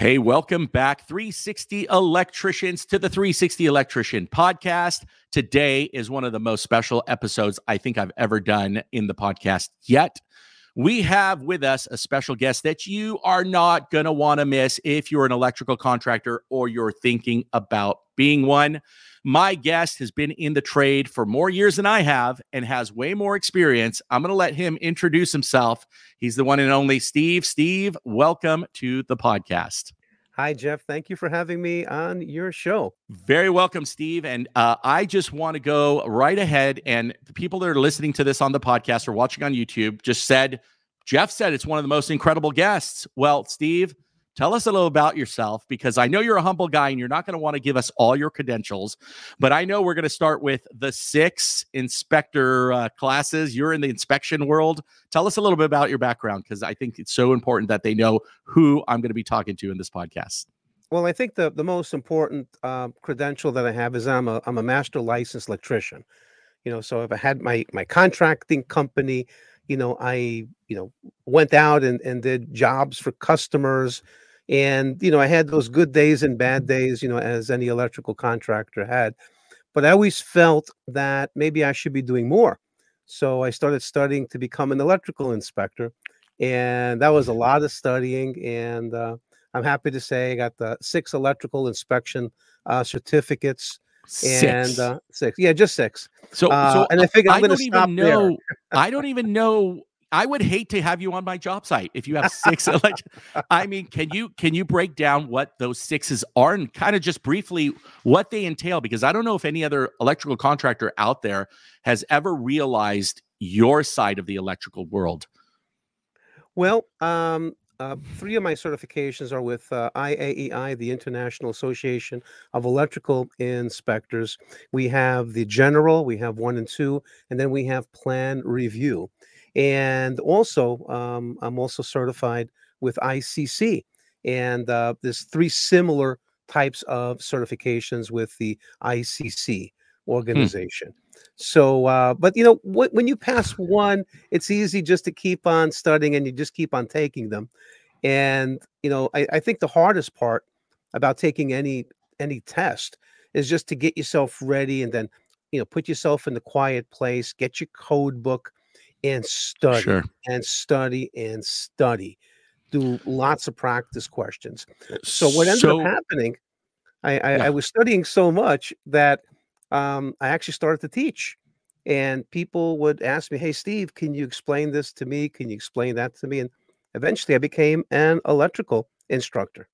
Hey, welcome back, 360 electricians, to the 360 Electrician podcast. Today is one of the most special episodes I think I've ever done in the podcast yet. We have with us a special guest that you are not going to want to miss if you're an electrical contractor or you're thinking about being one. My guest has been in the trade for more years than I have and has way more experience. I'm going to let him introduce himself. He's the one and only Steve. Steve, welcome to the podcast. Hi, Jeff. Thank you for having me on your show. Very welcome, Steve. And uh, I just want to go right ahead. And the people that are listening to this on the podcast or watching on YouTube just said, Jeff said it's one of the most incredible guests. Well, Steve, Tell us a little about yourself because I know you're a humble guy and you're not going to want to give us all your credentials, but I know we're going to start with the six inspector uh, classes. You're in the inspection world. Tell us a little bit about your background because I think it's so important that they know who I'm going to be talking to in this podcast. Well, I think the, the most important uh, credential that I have is I'm a, I'm a master licensed electrician. You know, so if I had my my contracting company, you know, I, you know, went out and, and did jobs for customers. And, you know, I had those good days and bad days, you know, as any electrical contractor had. But I always felt that maybe I should be doing more. So I started studying to become an electrical inspector. And that was a lot of studying. And uh, I'm happy to say I got the six electrical inspection uh, certificates. Six. And uh, six, yeah, just six. So, Uh, so and I figure I'm going to stop even there. I don't even know. I would hate to have you on my job site if you have six. elect- I mean, can you can you break down what those sixes are and kind of just briefly what they entail? Because I don't know if any other electrical contractor out there has ever realized your side of the electrical world. Well, um, uh, three of my certifications are with uh, IAEI, the International Association of Electrical Inspectors. We have the general, we have one and two, and then we have plan review. And also, um, I'm also certified with ICC. And uh, there's three similar types of certifications with the ICC organization. So, uh, but you know, wh- when you pass one, it's easy just to keep on studying and you just keep on taking them. And you know, I, I think the hardest part about taking any any test is just to get yourself ready and then you know put yourself in the quiet place, get your code book, and study Sure. and study and study. Do lots of practice questions. So what ended So- up happening, I I, Yeah. I was studying so much that um, I actually started to teach. And people would ask me, "Hey, Steve, can you explain this to me? Can you explain that to me?" And eventually, I became an electrical instructor.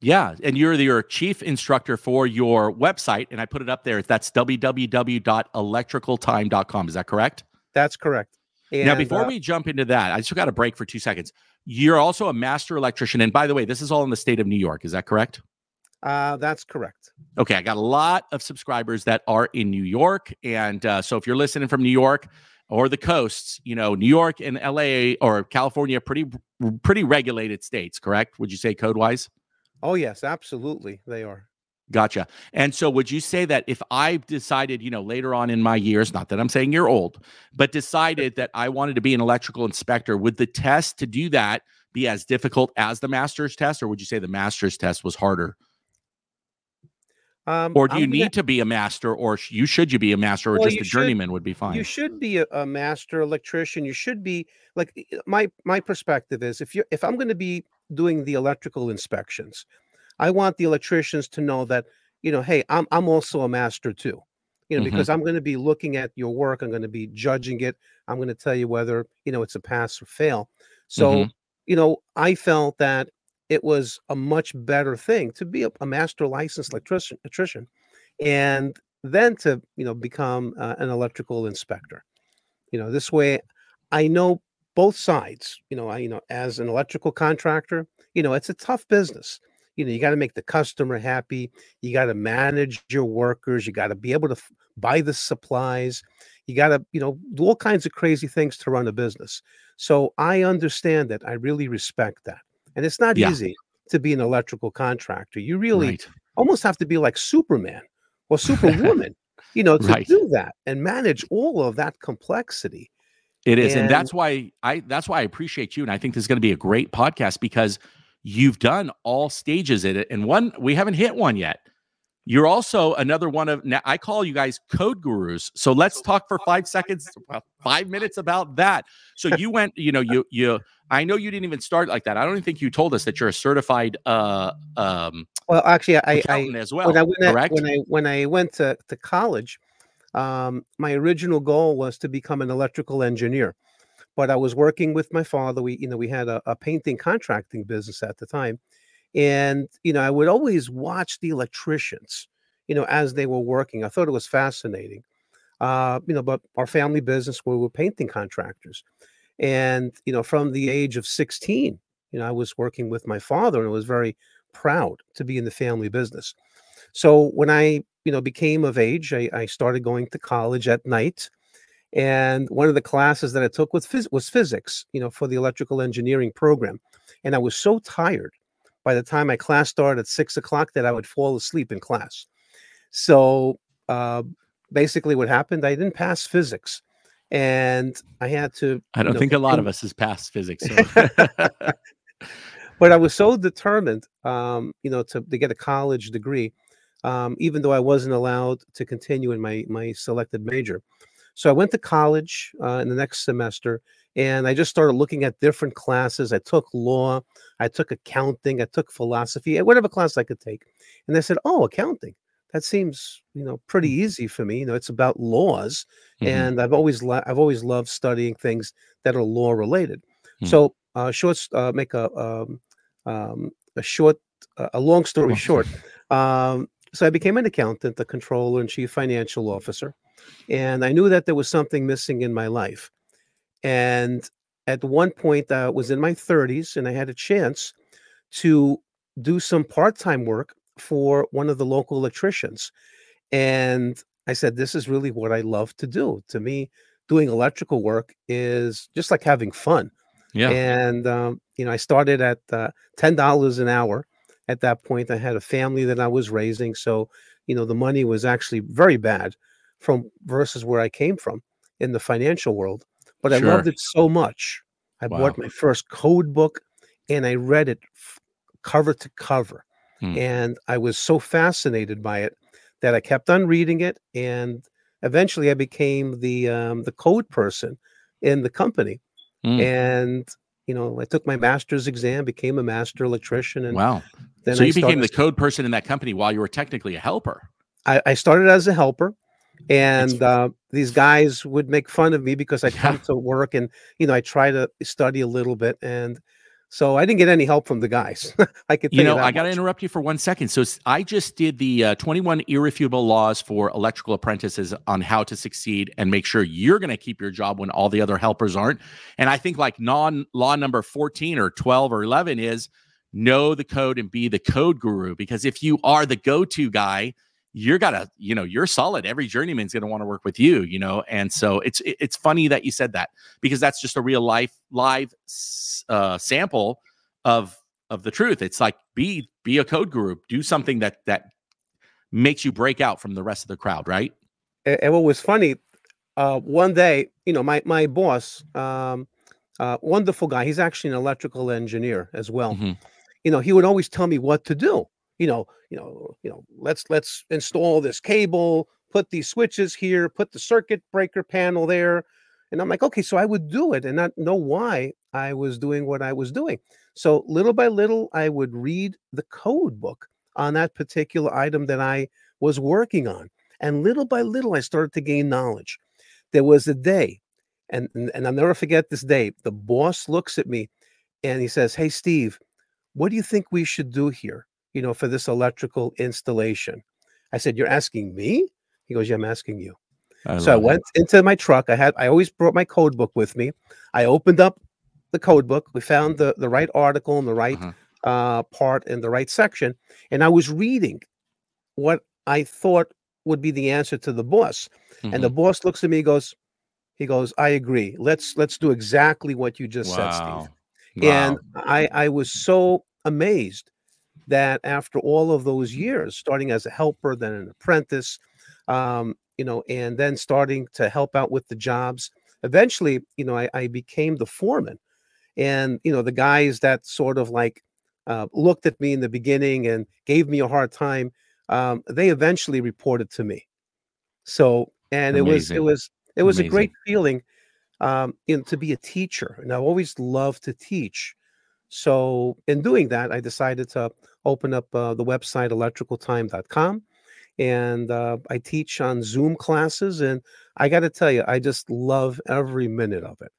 Yeah, and you're the your chief instructor for your website, and I put it up there. That's www.electricaltime.com. Is that correct? That's correct. Now, before uh, we jump into that, I just got a break for two seconds. You're also a master electrician, and by the way, this is all in the state of New York. Is that correct? uh, that's correct. Okay, I got a lot of subscribers that are in New York, and uh, so if you're listening from New York or the coasts, you know, New York and LA or California, pretty pretty regulated states. Correct? Would you say code wise? Oh yes, absolutely, they are. Gotcha. And so, would you say that if I decided, you know, later on in my years, not that I'm saying you're old, but decided that I wanted to be an electrical inspector, would the test to do that be as difficult as the master's test, or would you say the master's test was harder? Um, Or do you I'm gonna- need to be a master, or sh- you should you be a master, or Well, just a should- journeyman would be fine? You should be a, a master electrician. You should be like my my perspective is if you if I'm going to be doing the electrical inspections, I want the electricians to know that you know, hey, I'm I'm also a master too. You know, Mhm. because I'm going to be looking at your work. I'm going to be judging it. I'm going to tell you whether you know it's a pass or fail. So Mhm. you know, I felt that it was a much better thing to be a, a master licensed electrician, electrician, and then to you know become uh, an electrical inspector. You know, this way, I know both sides. You know, I you know as an electrical contractor, you know it's a tough business. You know, you got to make the customer happy. You got to manage your workers. You got to be able to f- buy the supplies. You got to you know do all kinds of crazy things to run a business. So I understand that. I really respect that. And it's not Yeah. easy to be an electrical contractor. You really right. almost have to be like Superman or Superwoman, you know, to Right. do that and manage all of that complexity. It is, and, And- that's why I that's why I appreciate you, and I think this is going to be a great podcast because you've done all stages in it, and one we haven't hit one yet. You're also another one of now I call you guys code gurus. So let's talk for five seconds, five minutes about that. So you went, you know, you you I know you didn't even start like that. I don't even think you told us that you're a certified uh um well actually I, I as well. When I, when correct? I, when I when I went to, to college, um, my original goal was to become an electrical engineer. But I was working with my father. We, you know, we had a, a painting contracting business at the time and, you know, I would always watch the electricians, you know, as they were working. I thought it was fascinating. Uh, you know, but our family business, we were painting contractors. And, you know, from the age of 16, you know, I was working with my father and I was very proud to be in the family business. So when I, you know, became of age, I, I started going to college at night. And one of the classes that I took was, phys- was physics, you know, for the electrical engineering program. And I was so tired by the time my class started at six o'clock that I would fall asleep in class. So uh, basically, what happened, I didn't pass physics. And I had to. I don't you know, think a lot of us has passed physics. So. but I was so determined, um, you know, to, to get a college degree, um, even though I wasn't allowed to continue in my my selected major. So I went to college uh, in the next semester, and I just started looking at different classes. I took law, I took accounting, I took philosophy, whatever class I could take. And I said, "Oh, accounting. That seems, you know, pretty easy for me. You know, it's about laws, Mhm. and I've always lo- I've always loved studying things that are law related. Hmm. So, uh, short uh, make a um, um, a short, uh, a long story short. Um, so I became an accountant, a controller, and chief financial officer, and I knew that there was something missing in my life. And at one point, I was in my 30s, and I had a chance to do some part-time work for one of the local electricians. And I said, "This is really what I love to do. To me, doing electrical work is just like having fun." yeah. And um, you know, I started at uh, ten dollars an hour. At that point, I had a family that I was raising, so you know the money was actually very bad from versus where I came from in the financial world. But I loved it so much. I Wow. bought my first code book, and I read it cover to cover, Hmm. and I was so fascinated by it that I kept on reading it, and eventually I became the um, the code person in the company Mm. and you know i took my master's exam became a master electrician and Wow. then So you became the code person in that company while you were technically a helper. I, I started as a helper and uh, these guys would make fun of me because i come Yeah. to work and you know i try to study a little bit and so i didn't get any help from the guys i could You know, I got to interrupt you for one second. So I just did the uh, 21 irrefutable laws for electrical apprentices on how to succeed and make sure you're going to keep your job when all the other helpers aren't. And I think like non law number 14 or 12 or 11 is know the code and be the code guru. Because if you are the go to guy, you're gotta, you know, you're solid. Every journeyman's gonna want to work with you, you know. And so it's it's funny that you said that because that's just a real life live uh, sample of of the truth. It's like be be a code guru, do something that that makes you break out from the rest of the crowd, right? A- and what was funny uh, one day you know my my boss um, uh, wonderful guy he's actually an electrical engineer as well Mhm. you know he would always tell me what to do you know you know you know let's let's install this cable put these switches here put the circuit breaker panel there and i'm like okay so i would do it and not know why i was doing what i was doing. So little by little i would read the code book on that particular item that i was working on and little by little i started to gain knowledge. There was a day and and, and i'll never forget this day the boss looks at me and he says hey steve what do you think we should do here you know for this electrical installation. I said you're asking me? He goes yeah i'm asking you. So i love it. went into my truck. I had i always brought my code book with me. I opened up the code book. We found the the right article and the right Uh-huh. uh, part in the right section and i was reading what i thought would be the answer to the boss. And the Mhm. boss looks at me goes he goes i agree. Let's let's do exactly what you just said steve. Wow. and I I was so amazed that after all of those years, starting as a helper, then an apprentice, um, you know, and then starting to help out with the jobs, eventually, you know, I, I became the foreman, and you know, the guys that sort of like uh, looked at me in the beginning and gave me a hard time, um, they eventually reported to me. So, and Amazing. it was it was it was Amazing. a great feeling, um, you know, to be a teacher, and I always loved to teach. So, in doing that, I decided to open up uh, the website electricaltime.com, and uh, I teach on Zoom classes, and I got to tell you, I just love every minute of it.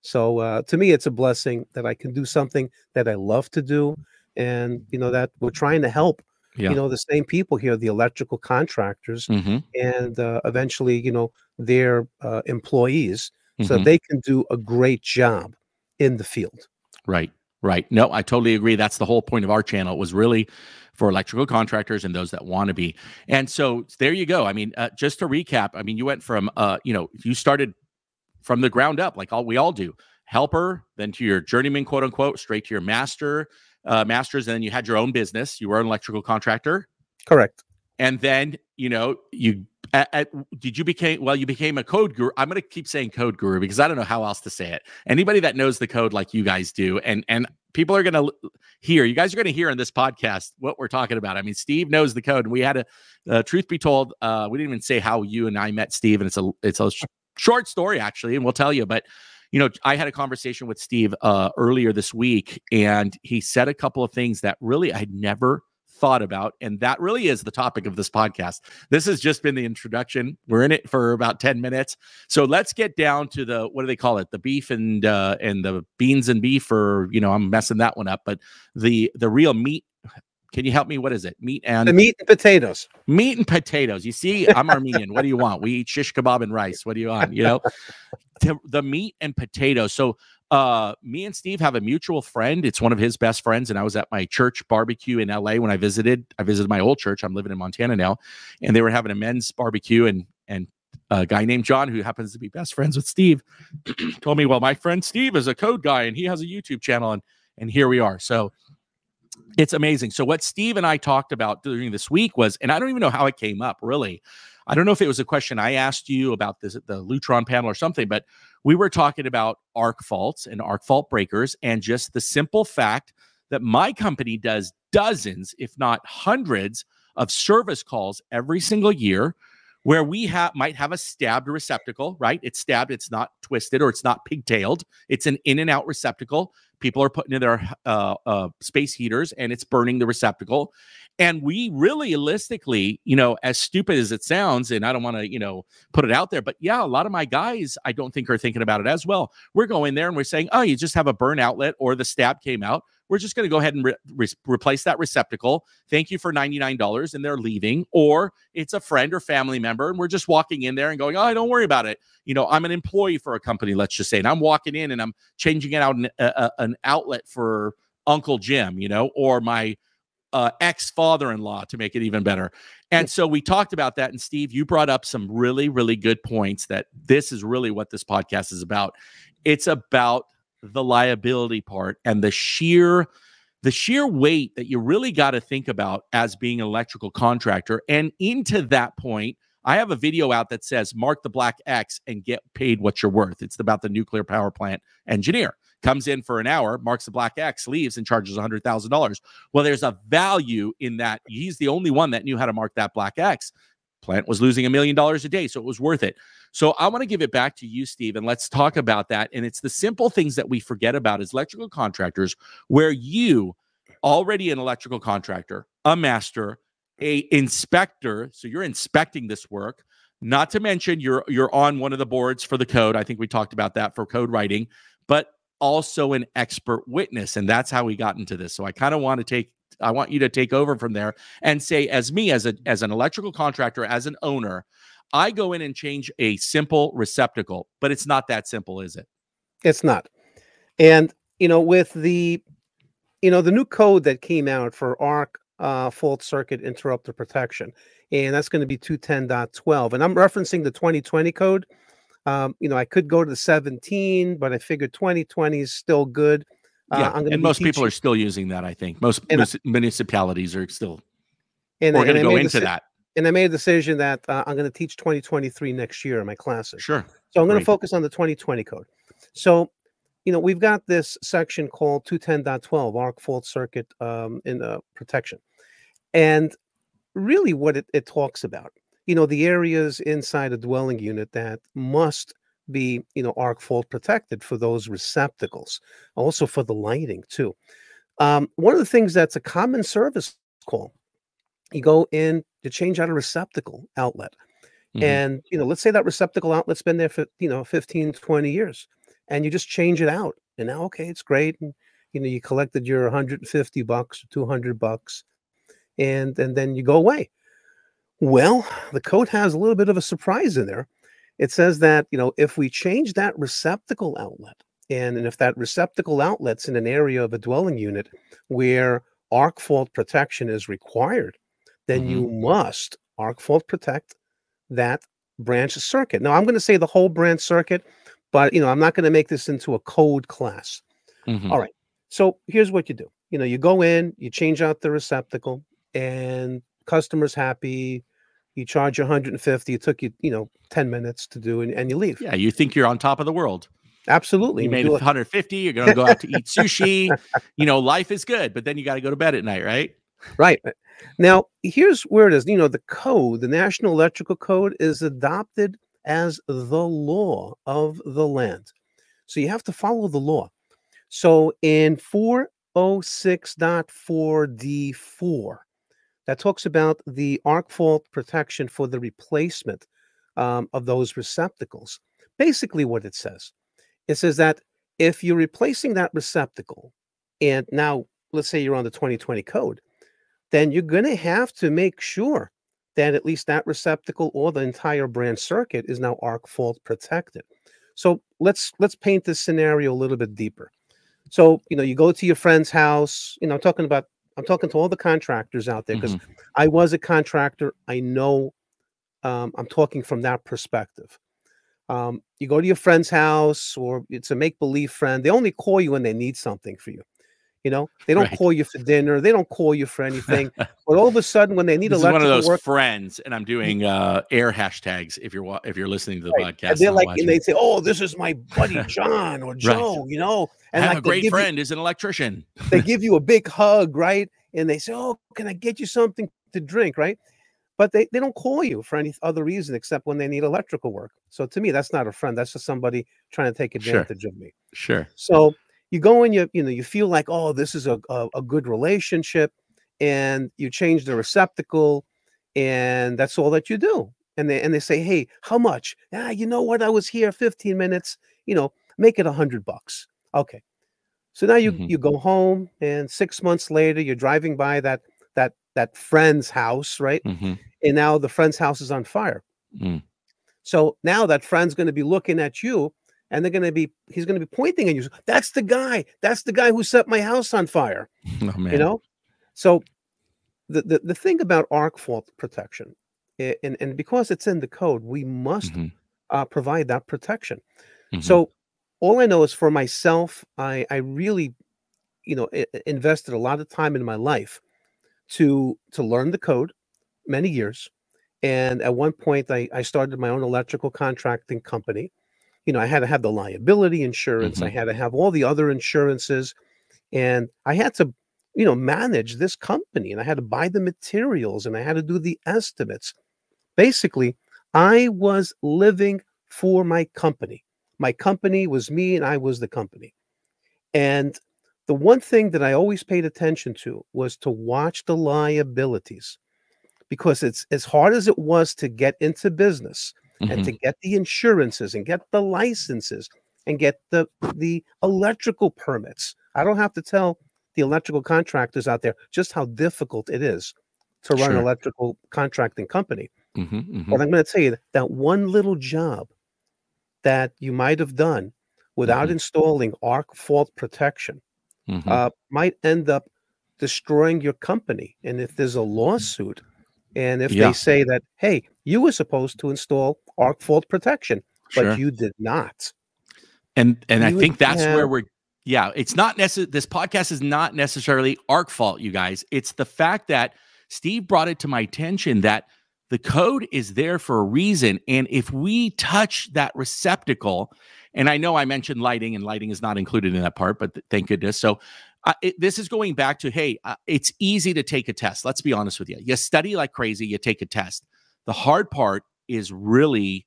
So, uh, to me, it's a blessing that I can do something that I love to do, and you know that we're trying to help yeah. you know the same people here the electrical contractors mm-hmm. and uh, eventually you know their uh, employees mm-hmm. so they can do a great job in the field right right no i totally agree that's the whole point of our channel it was really for electrical contractors and those that want to be and so there you go i mean uh, just to recap i mean you went from uh you know you started from the ground up like all we all do helper then to your journeyman quote unquote straight to your master uh, master's, and then you had your own business. You were an electrical contractor. Correct. And then you know you at, at, did you became well you became a code guru i'm going to keep saying code guru because i don't know how else to say it. Anybody that knows the code like you guys do and and people are going to hear you guys are going to hear in this podcast what we're talking about. I mean steve knows the code and we had a uh, truth be told uh, we didn't even say how you and i met steve and it's a it's a sh- short story actually and we'll tell you but you know, I had a conversation with Steve uh, earlier this week, and he said a couple of things that really I'd never thought about. And that really is the topic of this podcast. This has just been the introduction. We're in it for about 10 minutes. So let's get down to the what do they call it? The beef and uh and the beans and beef, or you know, I'm messing that one up, but the the real meat can you help me? What is it? Meat and the meat and potatoes. Meat and potatoes. You see, I'm Armenian. what do you want? We eat shish kebab and rice. What do you want? You know, the meat and potatoes. So, uh, me and Steve have a mutual friend. It's one of his best friends, and I was at my church barbecue in LA when I visited. I visited my old church. I'm living in Montana now, and they were having a men's barbecue, and and a guy named John, who happens to be best friends with Steve, told me, "Well, my friend Steve is a code guy, and he has a YouTube channel, and and here we are." So it's amazing. So what Steve and I talked about during this week was, and I don't even know how it came up really. I don't know if it was a question I asked you about this the Lutron panel or something, but we were talking about arc faults and arc fault breakers and just the simple fact that my company does dozens, if not hundreds, of service calls every single year where we have might have a stabbed receptacle, right? It's stabbed, it's not twisted or it's not pigtailed. It's an in and out receptacle. People are putting in their uh, uh, space heaters and it's burning the receptacle. And we really realistically, you know, as stupid as it sounds, and I don't want to, you know, put it out there, but yeah, a lot of my guys, I don't think are thinking about it as well. We're going there and we're saying, oh, you just have a burn outlet or the stab came out we're just going to go ahead and re- re- replace that receptacle. Thank you for $99 and they're leaving. Or it's a friend or family member and we're just walking in there and going, oh, don't worry about it. You know, I'm an employee for a company, let's just say, and I'm walking in and I'm changing it out an, a, an outlet for Uncle Jim, you know, or my uh, ex father in law to make it even better. And so we talked about that. And Steve, you brought up some really, really good points that this is really what this podcast is about. It's about the liability part and the sheer the sheer weight that you really got to think about as being an electrical contractor and into that point i have a video out that says mark the black x and get paid what you're worth it's about the nuclear power plant engineer comes in for an hour marks the black x leaves and charges $100000 well there's a value in that he's the only one that knew how to mark that black x plant was losing a million dollars a day so it was worth it so I want to give it back to you, Steve, and let's talk about that. And it's the simple things that we forget about as electrical contractors, where you already an electrical contractor, a master, a inspector, so you're inspecting this work. Not to mention you're you're on one of the boards for the code. I think we talked about that for code writing, but also an expert witness, and that's how we got into this. So I kind of want to take I want you to take over from there and say, as me, as a as an electrical contractor, as an owner, I go in and change a simple receptacle, but it's not that simple, is it? It's not. And you know, with the you know the new code that came out for ARC uh, fault circuit interrupter protection, and that's going to be 210.12. And I'm referencing the 2020 code. Um, you know, I could go to the 17, but I figured 2020 is still good. Uh, yeah, and most teaching. people are still using that. I think most and, municipalities are still. And, we're going to go into that and I made a decision that uh, I'm going to teach 2023 next year in my classes. Sure. So I'm going to focus on the 2020 code. So you know, we've got this section called 210.12, arc fault circuit um, in uh, protection. And really what it, it talks about, you know, the areas inside a dwelling unit that must be, you know, arc fault protected for those receptacles, also for the lighting too. Um, one of the things that's a common service call, you go in to change out a receptacle outlet. Mm-hmm. And, you know, let's say that receptacle outlet's been there for, you know, 15, 20 years and you just change it out. And now, okay, it's great. And, you know, you collected your 150 bucks or 200 bucks and, and then you go away. Well, the code has a little bit of a surprise in there. It says that, you know, if we change that receptacle outlet, and, and if that receptacle outlet's in an area of a dwelling unit where arc fault protection is required, then mm-hmm. you must arc fault protect that branch circuit. Now, I'm going to say the whole branch circuit, but you know, I'm not going to make this into a code class. Mm-hmm. All right. So here's what you do. You know, you go in, you change out the receptacle, and customers happy. You charge 150. It took you, you know, 10 minutes to do, and, and you leave. Yeah, you think you're on top of the world. Absolutely. You made 150. You're going to go out to eat sushi. you know, life is good, but then you got to go to bed at night, right? Right. Uh, now, here's where it is. You know, the code, the National Electrical Code, is adopted as the law of the land. So you have to follow the law. So in 406.4D4, that talks about the arc fault protection for the replacement um, of those receptacles. Basically, what it says it says that if you're replacing that receptacle, and now let's say you're on the 2020 code, then you're going to have to make sure that at least that receptacle or the entire branch circuit is now arc fault protected. So let's let's paint this scenario a little bit deeper. So you know you go to your friend's house. You know I'm talking about I'm talking to all the contractors out there because mm-hmm. I was a contractor. I know um, I'm talking from that perspective. Um, you go to your friend's house or it's a make believe friend. They only call you when they need something for you. You know, they don't right. call you for dinner. They don't call you for anything. but all of a sudden, when they need is one of those work, friends, and I'm doing uh, air hashtags. If you're if you're listening to the right. podcast, and they're like, and they say, "Oh, this is my buddy John or Joe," right. you know. And I have like, a great friend you, is an electrician. they give you a big hug, right? And they say, "Oh, can I get you something to drink?" Right? But they, they don't call you for any other reason except when they need electrical work. So to me, that's not a friend. That's just somebody trying to take advantage sure. of me. Sure. So you go and you you know you feel like oh this is a, a, a good relationship and you change the receptacle and that's all that you do and they and they say hey how much ah you know what i was here 15 minutes you know make it a hundred bucks okay so now you mm-hmm. you go home and six months later you're driving by that that that friend's house right mm-hmm. and now the friend's house is on fire mm. so now that friend's going to be looking at you and they're going to be he's going to be pointing at you that's the guy that's the guy who set my house on fire. Oh, you know? So the, the the thing about arc fault protection and and because it's in the code we must mm-hmm. uh, provide that protection. Mm-hmm. so all i know is for myself i i really you know invested a lot of time in my life to to learn the code many years and at one point i, I started my own electrical contracting company you know, I had to have the liability insurance, mm-hmm. I had to have all the other insurances, and I had to, you know, manage this company and I had to buy the materials and I had to do the estimates. Basically, I was living for my company. My company was me and I was the company. And the one thing that I always paid attention to was to watch the liabilities because it's as hard as it was to get into business mm-hmm. and to mm-hmm. get the insurances and get the licenses and get the the electrical permits. I don't have to tell the electrical contractors out there just how difficult it is to run sure. an electrical contracting company. Mm-hmm, mm-hmm. But I'm going to tell you that one little job that you might have done without mm-hmm. installing arc fault protection mm-hmm. uh, might end up destroying your company. And if there's a lawsuit, and if yeah. they say that, hey, you were supposed to install arc fault protection, but sure. you did not. And and you I think that's have, where we're yeah, it's not necessary. This podcast is not necessarily arc fault, you guys. It's the fact that Steve brought it to my attention that the code is there for a reason. And if we touch that receptacle And I know I mentioned lighting, and lighting is not included in that part, but th- thank goodness. So uh, it, this is going back to hey, uh, it's easy to take a test. Let's be honest with you. You study like crazy, you take a test. The hard part is really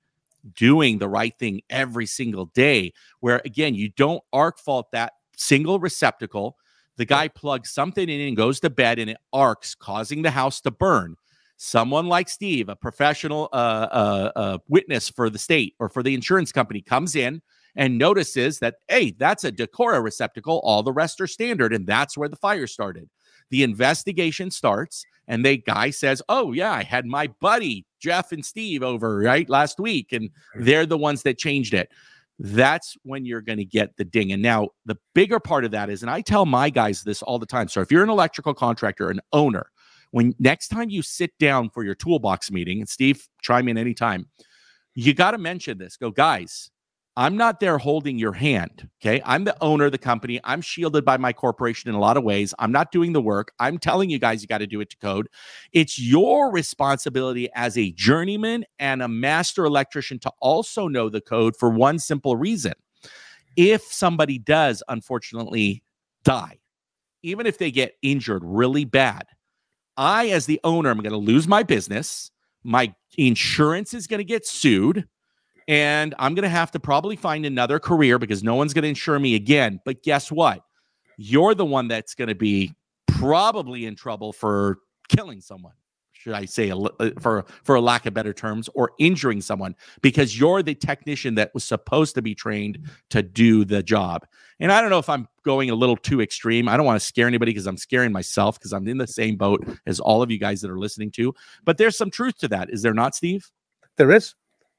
doing the right thing every single day. Where again, you don't arc fault that single receptacle. The guy plugs something in and goes to bed, and it arcs, causing the house to burn someone like Steve, a professional uh, uh, uh, witness for the state or for the insurance company, comes in and notices that, hey, that's a Decora receptacle. All the rest are standard. And that's where the fire started. The investigation starts, and the guy says, Oh, yeah, I had my buddy Jeff and Steve over right last week, and they're the ones that changed it. That's when you're going to get the ding. And now, the bigger part of that is, and I tell my guys this all the time. So, if you're an electrical contractor, an owner, when next time you sit down for your toolbox meeting, and Steve, chime in anytime, you got to mention this. Go, guys, I'm not there holding your hand. Okay. I'm the owner of the company. I'm shielded by my corporation in a lot of ways. I'm not doing the work. I'm telling you guys, you got to do it to code. It's your responsibility as a journeyman and a master electrician to also know the code for one simple reason. If somebody does, unfortunately, die, even if they get injured really bad, I, as the owner, am going to lose my business. My insurance is going to get sued and I'm going to have to probably find another career because no one's going to insure me again. But guess what? You're the one that's going to be probably in trouble for killing someone. Should I say, uh, for for a lack of better terms, or injuring someone because you're the technician that was supposed to be trained to do the job. And I don't know if I'm going a little too extreme. I don't want to scare anybody because I'm scaring myself because I'm in the same boat as all of you guys that are listening to. But there's some truth to that. Is there not, Steve? There is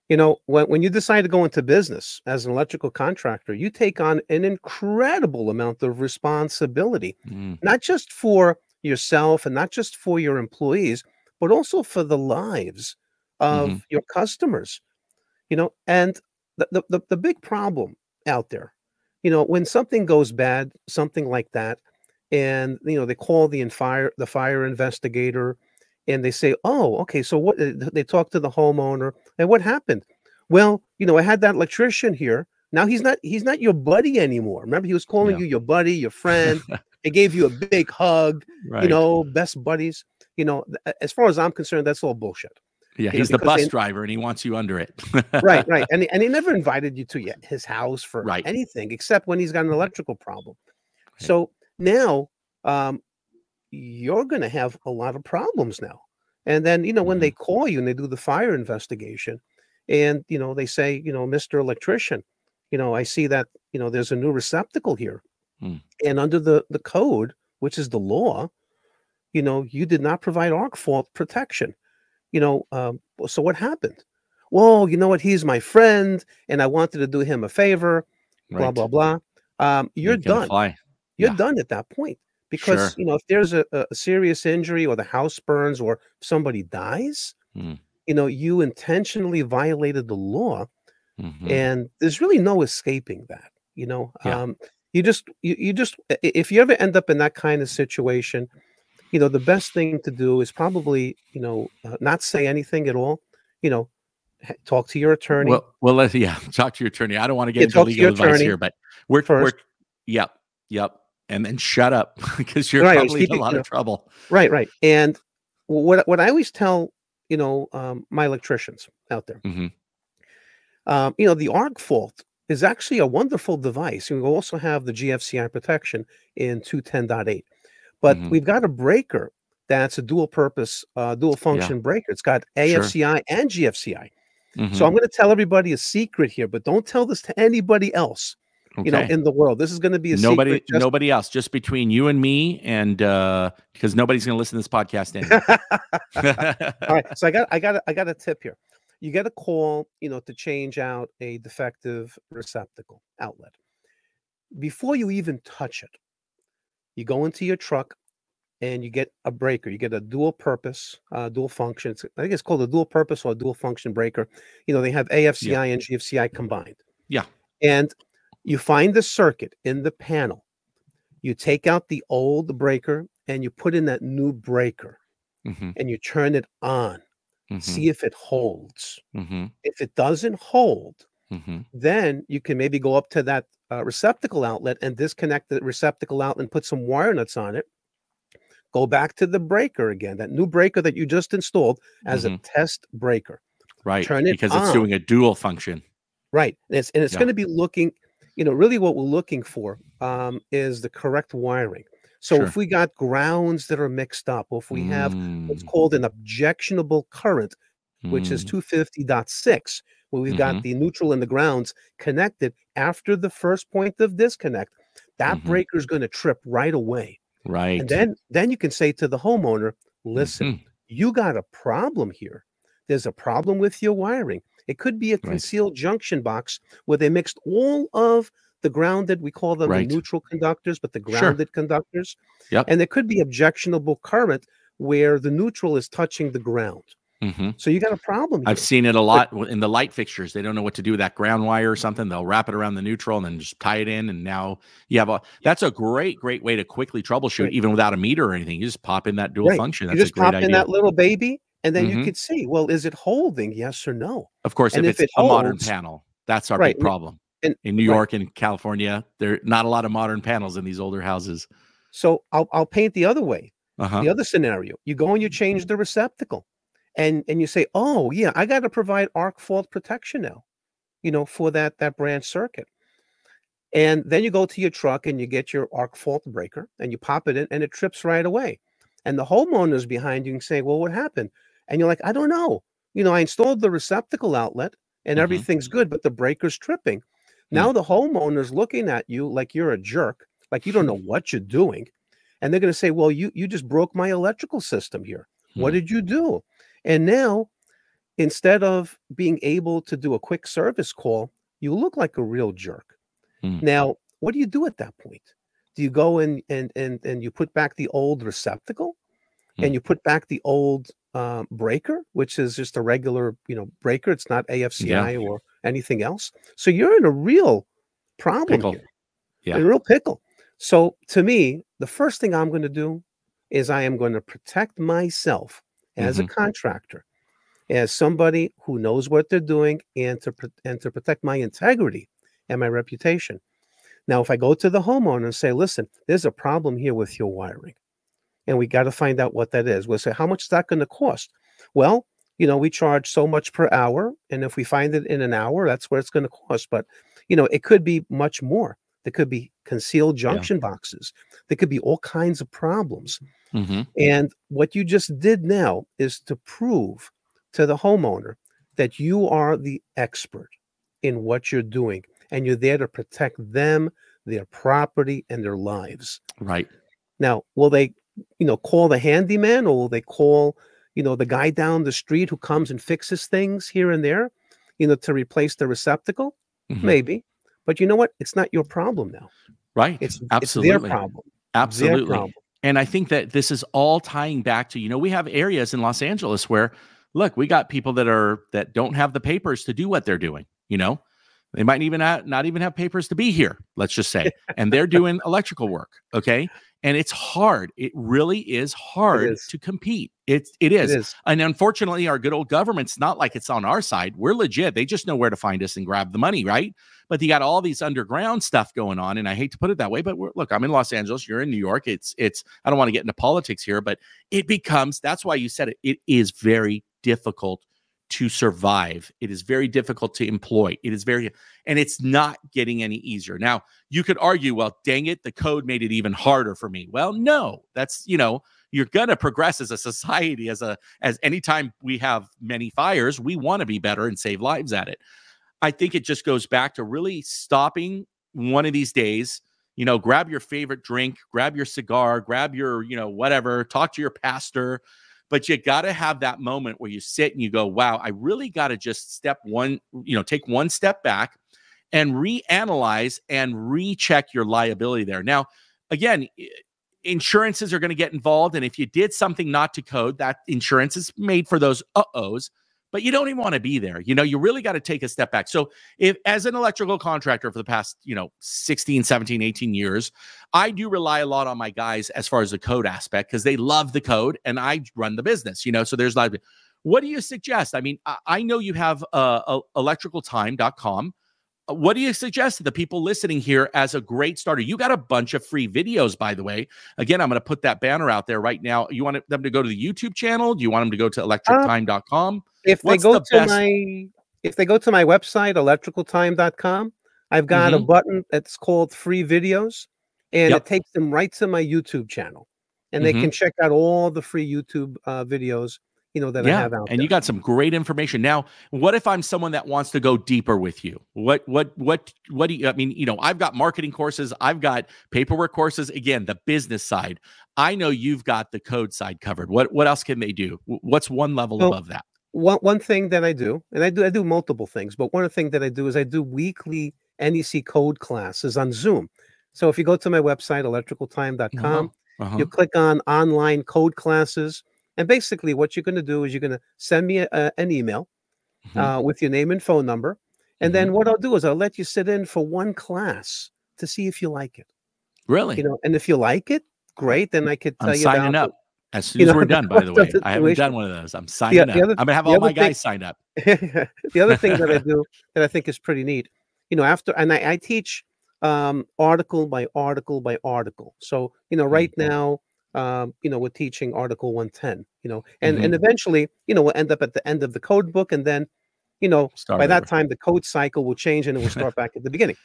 you know when, when you decide to go into business as an electrical contractor you take on an incredible amount of responsibility mm. not just for yourself and not just for your employees but also for the lives of mm-hmm. your customers you know and the, the, the big problem out there you know when something goes bad something like that and you know they call the fire the fire investigator and they say, "Oh, okay, so what?" Uh, they talk to the homeowner, and what happened? Well, you know, I had that electrician here. Now he's not he's not your buddy anymore. Remember, he was calling yeah. you your buddy, your friend. he gave you a big hug. Right. You know, best buddies. You know, as far as I'm concerned, that's all bullshit. Yeah, he's the bus they, driver, and he wants you under it. right, right, and and he never invited you to his house for right. anything except when he's got an electrical problem. Right. So now, um, you're going to have a lot of problems now. And then, you know, when they mm-hmm. call you and they do the fire investigation, and you know, they say, you know, Mr. Electrician, you know, I see that, you know, there's a new receptacle here. Mm. And under the the code, which is the law, you know, you did not provide arc fault protection. You know, um, so what happened? Well, you know what? He's my friend, and I wanted to do him a favor. Right. Blah blah blah. Um, you're done. Fly. You're yeah. done at that point because sure. you know if there's a, a, serious injury or the house burns or somebody dies mm. you know you intentionally violated the law mm-hmm. and there's really no escaping that you know yeah. um, you just you, you just if you ever end up in that kind of situation you know the best thing to do is probably you know uh, not say anything at all you know talk to your attorney well well let's yeah talk to your attorney i don't want to get yeah, into legal advice here but we're, first. we're yep yep and then shut up because you're right, probably in a lot of trouble. Right, right. And what what I always tell you know um, my electricians out there, mm-hmm. um, you know, the arc fault is actually a wonderful device. We also have the GFCI protection in 210.8, but mm-hmm. we've got a breaker that's a dual purpose, uh, dual function yeah. breaker. It's got AFCI sure. and GFCI. Mm-hmm. So I'm going to tell everybody a secret here, but don't tell this to anybody else okay. you know, in the world. This is going to be a nobody, just- nobody else, just between you and me, and uh, because nobody's going to listen to this podcast anyway. All right, so I got, I got, I got a tip here. You get a call, you know, to change out a defective receptacle outlet. Before you even touch it, you go into your truck and you get a breaker. You get a dual purpose, uh, dual function. It's, I think it's called a dual purpose or a dual function breaker. You know, they have AFCI yeah. and GFCI combined. Yeah. And you find the circuit in the panel. You take out the old breaker and you put in that new breaker mm-hmm. and you turn it on. Mm-hmm. See if it holds. Mm-hmm. If it doesn't hold, Mhm. Then you can maybe go up to that uh, receptacle outlet and disconnect the receptacle outlet and put some wire nuts on it. Go back to the breaker again, that new breaker that you just installed as a Mhm. test breaker. Right. Turn it because it's doing a dual function. Right. And it's, and it's Yeah. going to be looking, you know, really what we're looking for um, is the correct wiring. So Sure. if we got grounds that are mixed up, or if we have what's Mm, called an objectionable current, which is mm, 250.6, where we've Mhm. got the neutral and the grounds connected after the first point of disconnect, that Mhm. breaker is going to trip right away. right. And then then you can say to the homeowner, listen, Mhm. you got a problem here. There's a problem with your wiring. It could be a Right. concealed junction box where they mixed all of the grounded, we call them Right. the neutral conductors, but the Sure. grounded conductors. Yep. And there could be objectionable current where the neutral is touching the ground. Mhm. So you got a problem here. I've seen it a lot w- in the light fixtures. They don't know what to do with that ground wire or something. They'll wrap it around the neutral and then just tie it in. And now you have a that's a great, great way to quickly troubleshoot, Right. even without a meter or anything. You just pop in that dual Right. function. you That's just a great pop idea. in that little baby, and then you Mhm. could see, well, is it holding? Yes or no? Of course, and if if it's it a modern panel, that's our Right, big problem. and- in New right. York and California, there are not a lot of modern panels in these older houses. So I'll I'll paint the other way. Uh-huh. the other scenario you go and you change the receptacle and and you say oh yeah i got to provide arc fault protection now you know for that that branch circuit and then you go to your truck and you get your arc fault breaker and you pop it in and it trips right away and the homeowner's behind you and say well what happened and you're like i don't know you know i installed the receptacle outlet and Mhm. everything's good but the breaker's tripping Hmm. now the homeowner's looking at you like you're a jerk like you don't know what you're doing and they're going to say well you you just broke my electrical system here what Hmm. did you do and now instead of being able to do a quick service call you look like a real jerk Hmm. now what do you do at that point do you go and and and, and you put back the old receptacle Hmm. and you put back the old um, breaker which is just a regular you know breaker it's not afci or anything else so you're in a real problem Pickle. here Yeah. a real pickle so to me the first thing i'm going to do is i am going to protect myself as Mhm. a contractor as somebody who knows what they're doing and to and to protect my integrity and my reputation now if i go to the homeowner and say listen there's a problem here with your wiring and we got to find out what that is we'll say how much is that going to cost well you know we charge so much per hour and if we find it in an hour that's what it's going to cost but you know it could be much more there could be concealed junction boxes there could be all kinds of problems Mhm. and what you just did now is to prove to the homeowner that you are the expert in what you're doing and you're there to protect them, their property, and their lives. Right. Now, will they, you know, call the handyman or will they call, you know, the guy down the street who comes and fixes things here and there, you know, to replace the receptacle? Mhm. Maybe. But you know what? It's not your problem now. Right. It's, it's Absolutely. their problem. Their Absolutely. problem. And I think that this is all tying back to, you know, we have areas in Los Angeles where, look, we got people that are that don't have the papers to do what they're doing. You know, they might even ha- not even have papers to be here. Let's just say, and they're doing electrical work. Okay, and it's hard. It really is hard is. to compete. It's it is. It is. And unfortunately, our good old government's not like it's on our side. We're legit. They just know where to find us and grab the money, right? But you got all these underground stuff going on, and I hate to put it that way, but we're, look, I'm in Los Angeles. You're in New York. It's it's. I don't want to get into politics here, but it becomes. That's why you said it. It is very difficult to survive. It is very difficult to employ. It is very, and it's not getting any easier. Now you could argue, well, dang it, the code made it even harder for me. Well, no, that's you know you're going to progress as a society as a as anytime we have many fires we want to be better and save lives at it i think it just goes back to really stopping one of these days you know grab your favorite drink grab your cigar grab your you know whatever talk to your pastor but you got to have that moment where you sit and you go wow i really got to just step one you know take one step back and reanalyze and recheck your liability there. Now again insurances are going to get involved and if you did something not to code that insurance is made for those uh-ohs but you don't even want to be there you know you really got to take a step back so if as an electrical contractor for the past you know 16 17 18 years i do rely a lot on my guys as far as the code aspect because they love the code and i run the business you know so there's like what do you suggest? I mean, I, I know you have uh, electricaltime.com. What do you suggest to the people listening here as a great starter? You got a bunch of free videos, by the way. Again, I'm going to put that banner out there right now. You want them to go to the YouTube channel? Do you want them to go to electrictime.com? If they go the to best- my if they go to my website electricaltime.com, I've got a Mhm. button that's called free videos and Yep. it takes them right to my YouTube channel. And they Mhm. can check out all the free YouTube uh, videos, you know, that I yeah, have out and there. you got some great information. Now, what if I'm someone that wants to go deeper with you? What, what, what, what do you? I mean, you know, I've got marketing courses, I've got paperwork courses. Again, the business side. I know you've got the code side covered. What, what else can they do? What's one level Well, above that? one one thing that I do, and I do I do multiple things, but one of the things that I do is I do weekly NEC code classes on Zoom. So if you go to my website electricaltime.com, Uh-huh. you click on online code classes, and basically what you're going to do is you're going to send me a, an email Mhm. uh, with your name and phone number, and Mhm. then what I'll do is I'll let you sit in for one class to see if you like it. really? You know, and if you like it, great. Then I could tell I'm you signing up as soon you as know, we're done. By the way, I haven't done one of those. I'm signing up. the other- I'm gonna have all my thing- guys signed up. the other thing that I do that I think is pretty neat, you know, after and I, I teach um, article by article by article. So you know, right Mm-hmm. now, um, you know, we're teaching Article one ten. You know, and Mm-hmm. and eventually, you know, we'll end up at the end of the code book, and then, you know, Start by that time the code cycle will change and it will start back at the beginning.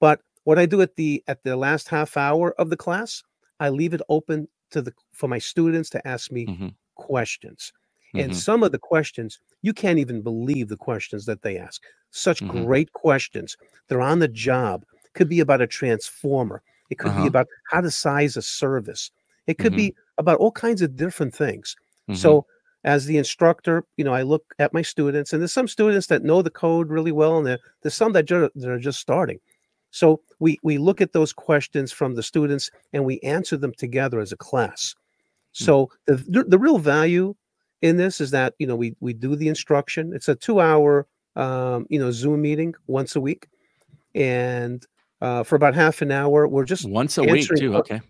But what I do at the at the last half hour of the class, I leave it open to the for my students to ask me Mhm. questions. And Mhm. some of the questions, you can't even believe the questions that they ask. Such Mhm. great questions. They're on the job. Could be about a transformer. It could Uh-huh. be about how to size a service. It could Mhm. be about all kinds of different things. Mhm. So as the instructor, you know, I look at my students, and there's some students that know the code really well, and there, there's some that, ju- that are just starting. So we we look at those questions from the students and we answer them together as a class. Hmm. So the the, the real value in this is that you know we we do the instruction. It's a two hour um, you know Zoom meeting once a week, and uh, for about half an hour we're just once a week too. Okay,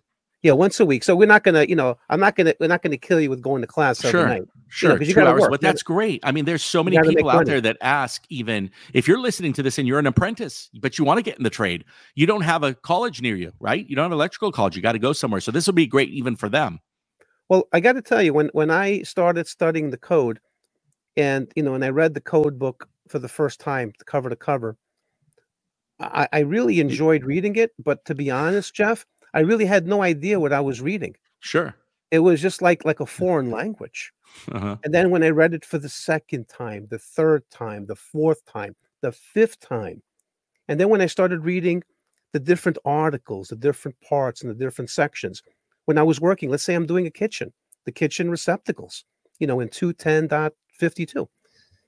yeah once a week. So we're not gonna you know I'm not gonna we're not gonna kill you with going to class every Sure. night. sure. 'cause you two gotta hours, work. but You that's great. I mean, there's so many people out there that ask. Even if you're listening to this and you're an apprentice, but you want to get in the trade, you don't have a college near you, right? You don't have electrical college. You got to go somewhere. So this will be great even for them. Well, I got to tell you, when when I started studying the code, and you know, and I read the code book for the first time, cover to cover, I, I really enjoyed reading it. But to be honest, Jeff, I really had no idea what I was reading. Sure. It was just like like a foreign language. Uh-huh. And then when I read it for the second time, the third time, the fourth time, the fifth time, and then when I started reading the different articles, the different parts, and the different sections, when I was working, let's say I'm doing a kitchen, the kitchen receptacles, you know, in 210.52.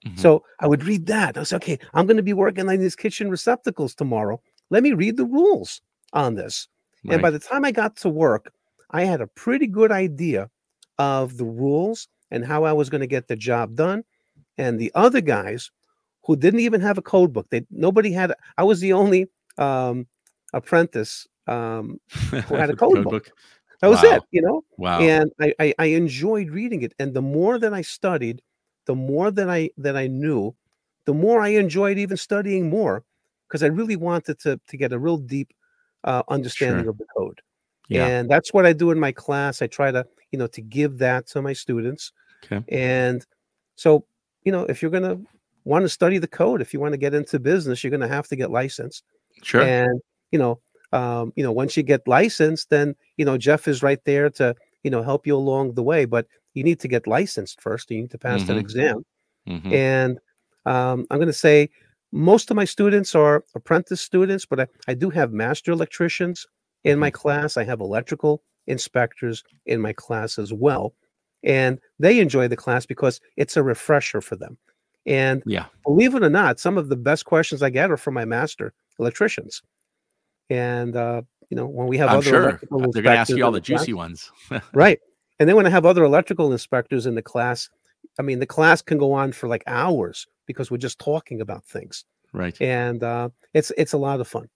Mhm. So I would read that. I was okay, I'm going to be working on these kitchen receptacles tomorrow. Let me read the rules on this. And by the time I got to work, I had a pretty good idea of the rules and how I was going to get the job done. And the other guys who didn't even have a code book, they nobody had. I was the only um, apprentice um, who had a code book. That was Wow. it, you know. Wow. And I, I I enjoyed reading it. And the more that I studied, the more that I that I knew, the more I enjoyed even studying more because I really wanted to to get a real deep uh, understanding Sure. of the code. Yeah. And that's what I do in my class. I try to, you know, to give that to my students. Okay. And so, you know, if you're going to want to study the code, if you want to get into business, you're going to have to get licensed. Sure. And, you know, um, you know, once you get licensed, then, you know, Jeff is right there to, you know, help you along the way, but you need to get licensed first. You need to pass that Mhm. exam. Mhm. And um, I'm going to say most of my students are apprentice students, but I, I do have master electricians in Mm-hmm. my class. I have electrical inspectors in my class as well. And they enjoy the class because it's a refresher for them. And Yeah. believe it or not, some of the best questions I get are from my master electricians. And, uh, you know, when we have I'm other sure they're going to ask you all the class- juicy ones. right and then when i have other electrical inspectors in the class i mean the class can go on for like hours because we're just talking about things right. and uh, it's it's a lot of fun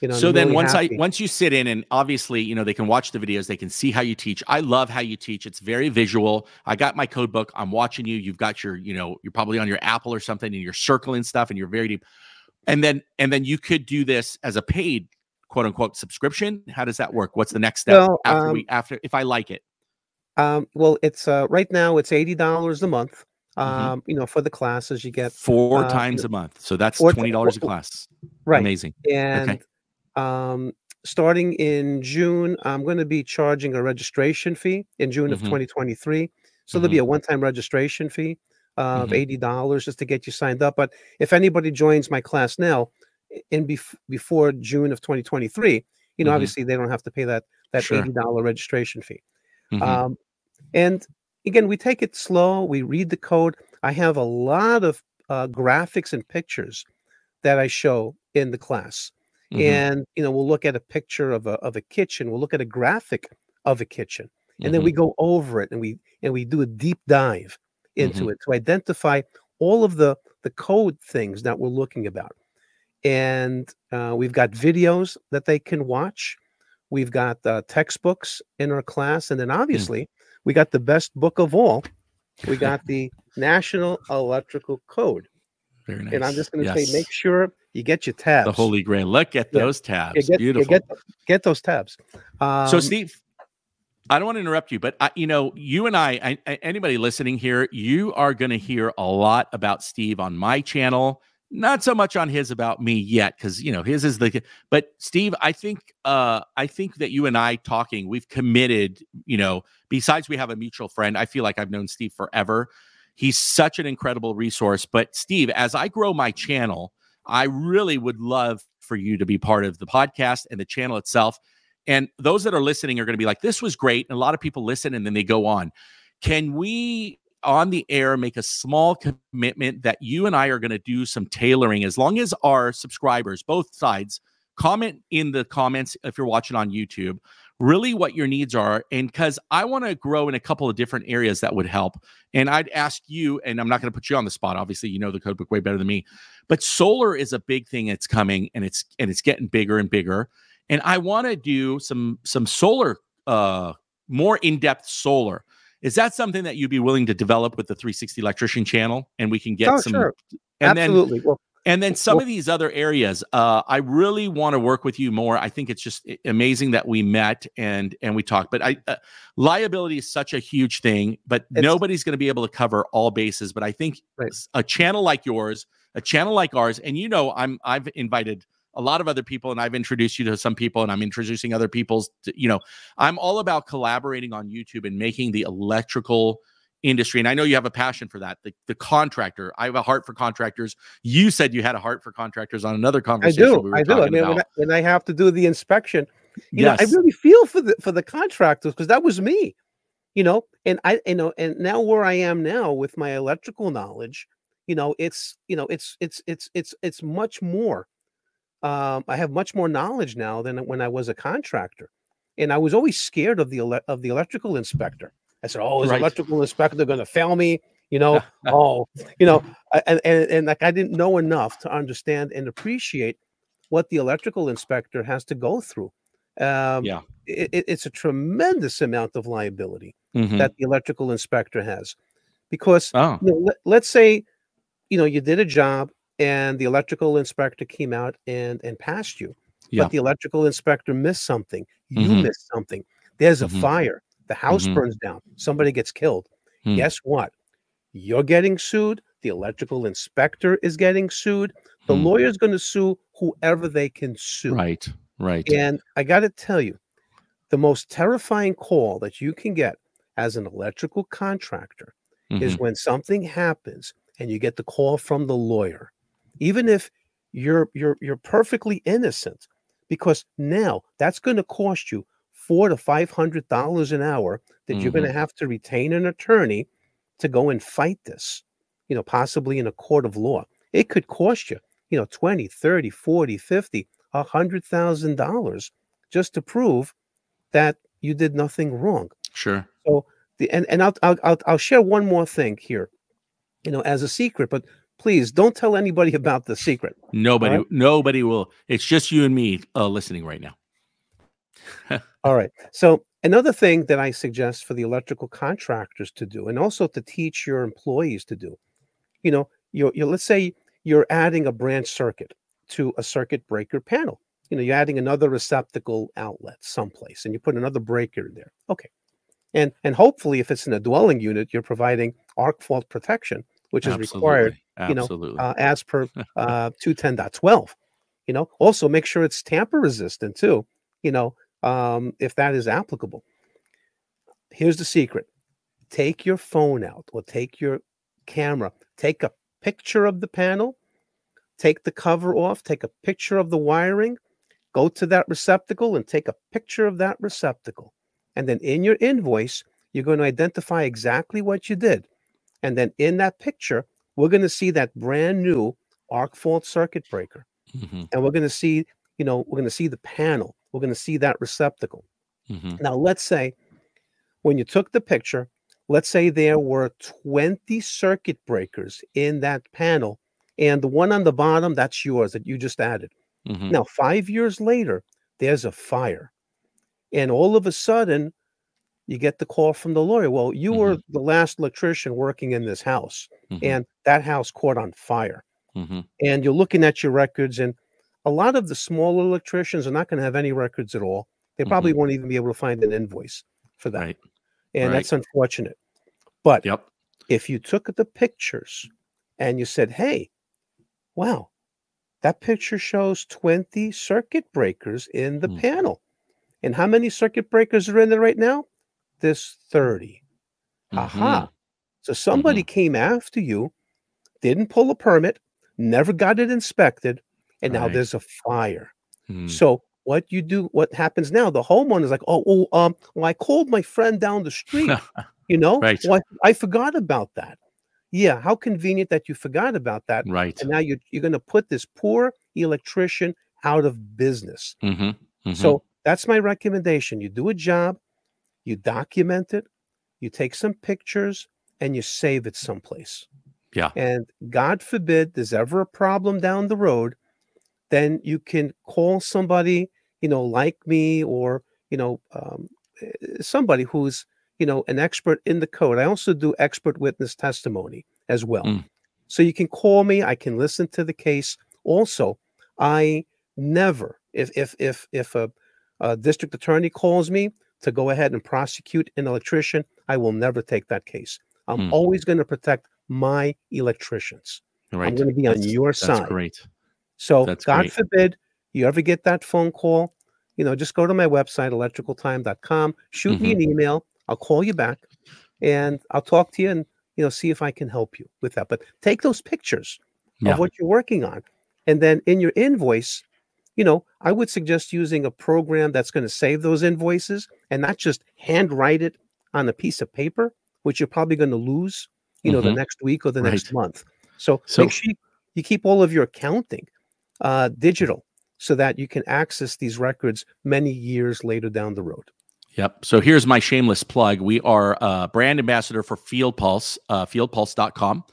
You know, so then really once happy. I once you sit in and obviously you know they can watch the videos, they can see how you teach. I love how you teach. It's very visual. I got my code book. I'm watching you. You've got your you know you're probably on your Apple or something and you're circling stuff and you're very deep. And then and then you could do this as a paid quote unquote subscription. How does that work? What's the next step Well, after um, we after if I like it? Um, well, it's uh, right now it's eighty dollars a month. Mhm. Um, you know, for the classes you get Four uh, times a month. So that's twenty dollars a class. right, Amazing. and um, starting in June, I'm going to be charging a registration fee in June of Mhm. 2023. So there'll be a one-time registration fee of Mhm. eighty dollars just to get you signed up. But if anybody joins my class now, in bef- before June of 2023, you know, obviously they don't have to pay that that Sure. eighty dollar registration fee. Um, and again, we take it slow. We read the code. I have a lot of uh, graphics and pictures that I show in the class. Mhm. And you know, we'll look at a picture of a of a kitchen. We'll look at a graphic of a kitchen, and then we go over it and we and we do a deep dive into it to identify all of the the code things that we're looking about. And uh, we've got videos that they can watch. We've got uh, textbooks in our class, and then obviously we got the best book of all. We got the National Electrical Code, Very nice. and I'm just going to Yes. say, make sure you get your tabs. the holy grail. Look at Yeah. those tabs. get, Beautiful. Get, get those tabs. Um, so Steve, I don't want to interrupt you, but I, you know, you and I, I, I- anybody listening here, you are going to hear a lot about Steve on my channel. Not so much on his about me yet, because you know his is the. But Steve, I think, uh, I think that you and I talking, we've committed. You know, besides we have a mutual friend, I feel like I've known Steve forever. He's such an incredible resource. But Steve, as I grow my channel, I really would love for you to be part of the podcast and the channel itself. And those that are listening are going to be like, this was great. And a lot of people listen and then they go on. Can we, on the air, make a small commitment that you and I are going to do some tailoring as long as our subscribers, both sides, comment in the comments if you're watching on YouTube, really what your needs are. And because I want to grow in a couple of different areas that would help. And I'd ask you, and I'm not going to put you on the spot. Obviously, you know the code book way better than me, but solar is a big thing that's coming and it's and it's getting bigger and bigger and i want to do some some solar uh more in-depth solar is that something that you'd be willing to develop with the 360 electrician channel and we can get Oh, some sure. and then absolutely. well, and then some Well- of these other areas uh i really want to work with you more i think it's just amazing that we met and and we talked but i uh, liability is such a huge thing but nobody's going to be able to cover all bases but i think Right. a channel like yours a channel like ours and you know i'm i've invited a lot of other people and i've introduced you to some people and i'm introducing other people's to, you know i'm all about collaborating on youtube and making the electrical industry and i know you have a passion for that the, the contractor i have a heart for contractors you said you had a heart for contractors on another conversation. I do. we I do. I mean, when I, when I have to do the inspection, you know, I really feel for the for the contractors because that was me, you know. And I, you know, and now where I am now with my electrical knowledge, you know, it's you know, it's it's it's it's it's much more. Um, I have much more knowledge now than when I was a contractor, and I was always scared of the ele- of the electrical inspector. I said, "Oh, is the Right. electrical inspector going to fail me?" You know, oh, you know, and, and and like I didn't know enough to understand and appreciate what the electrical inspector has to go through. Um, Yeah. it, it- it's a tremendous amount of liability Mhm. that the electrical inspector has, because oh you know, let, let's say, you know, you did a job and the electrical inspector came out and and passed you, Yeah. but the electrical inspector missed something. You Mhm. missed something. There's a Mhm. fire. The house Mhm. burns down. Somebody gets killed. Hmm. Guess what? You're getting sued. The electrical inspector is getting sued. The Hmm. lawyer's going to sue whoever they can sue. right right And I got to tell you, the most terrifying call that you can get as an electrical contractor is Mhm. when something happens and you get the call from the lawyer, even if you're you're you're perfectly innocent, because now that's going to cost you four to five hundred dollars an hour that you're going to mm-hmm. have to retain an attorney to go and fight this, you know, possibly in a court of law. It could cost you, you know, 20, 30, 40, 50, a hundred thousand dollars just to prove that you did nothing wrong sure so the and and I'll, I'll I'll I'll share one more thing here, you know, as a secret. But please don't tell anybody about the secret. Nobody, right? nobody will. It's just you and me uh, listening right now. All right. So another thing that I suggest for the electrical contractors to do, and also to teach your employees to do, you know, you you let's say you're adding a branch circuit to a circuit breaker panel. You know, you're adding another receptacle outlet someplace, and you put another breaker in there. Okay. And and hopefully, if it's in a dwelling unit, you're providing arc fault protection, which is Absolutely. required, you know, uh, as per uh, 210.12. You know, also make sure it's tamper resistant too. You know, um, if that is applicable. Here's the secret: take your phone out or take your camera, take a picture of the panel, take the cover off, take a picture of the wiring, go to that receptacle and take a picture of that receptacle. And then in your invoice, you're going to identify exactly what you did. And then in that picture, we're going to see that brand new arc fault circuit breaker. Mm-hmm. And we're going to see, you know, we're going to see the panel. We're going to see that receptacle. Mm-hmm. Now, let's say when you took the picture, let's say there were 20 circuit breakers in that panel, and the one on the bottom, that's yours that you just added. Mm-hmm. Now, five years later, there's a fire. And all of a sudden, you get the call from the lawyer. Well, you mm-hmm. were the last electrician working in this house, mm-hmm. and that house caught on fire. Mm-hmm. And you're looking at your records, and a lot of the smaller electricians are not going to have any records at all. They probably mm-hmm. won't even be able to find an invoice for that. Right. And right. that's unfortunate. But yep. if you took the pictures and you said, hey, wow, that picture shows 20 circuit breakers in the mm. panel. And how many circuit breakers are in there right now? This 30. Mm-hmm. Aha. So somebody mm-hmm. came after you, didn't pull a permit, never got it inspected, and right. now there's a fire. Mm. So what you do, what happens now? The homeowner is like, oh, oh, um, well, I called my friend down the street. you know, right. well, I, I forgot about that. Yeah, how convenient that you forgot about that. Right. And now you're you're going to put this poor electrician out of business. Mm-hmm. Mm-hmm. So that's my recommendation. You do a job, you document it, you take some pictures, and you save it someplace. Yeah. And God forbid there's ever a problem down the road, then you can call somebody, you know, like me or, you know, um, eh, somebody who's, you know, an expert in the code. I also do expert witness testimony as well. Mm. So you can call me, I can listen to the case. Also, I never, if if if if a a district attorney calls me to go ahead and prosecute an electrician, I will never take that case. I'm hmm. always going to protect my electricians. Right. I'm going to be that's, on your side. That's great. So that's God great. forbid you ever get that phone call, you know, just go to my website, electricaltime.com, shoot mm-hmm. me an mm-hmm. email. I'll call you back and I'll talk to you and, you know, see if I can help you with that. But take those pictures yeah. of what you're working on. And then in your invoice, you know, I would suggest using a program that's going to save those invoices and not just handwrite it on a piece of paper, which you're probably going to lose, you know, mm-hmm. the next week or the right. next month. So, so, make sure you keep all of your accounting uh, digital so that you can access these records many years later down the road. Yep. So here's my shameless plug. We are a brand ambassador for Field Pulse, uh, fieldpulse.com.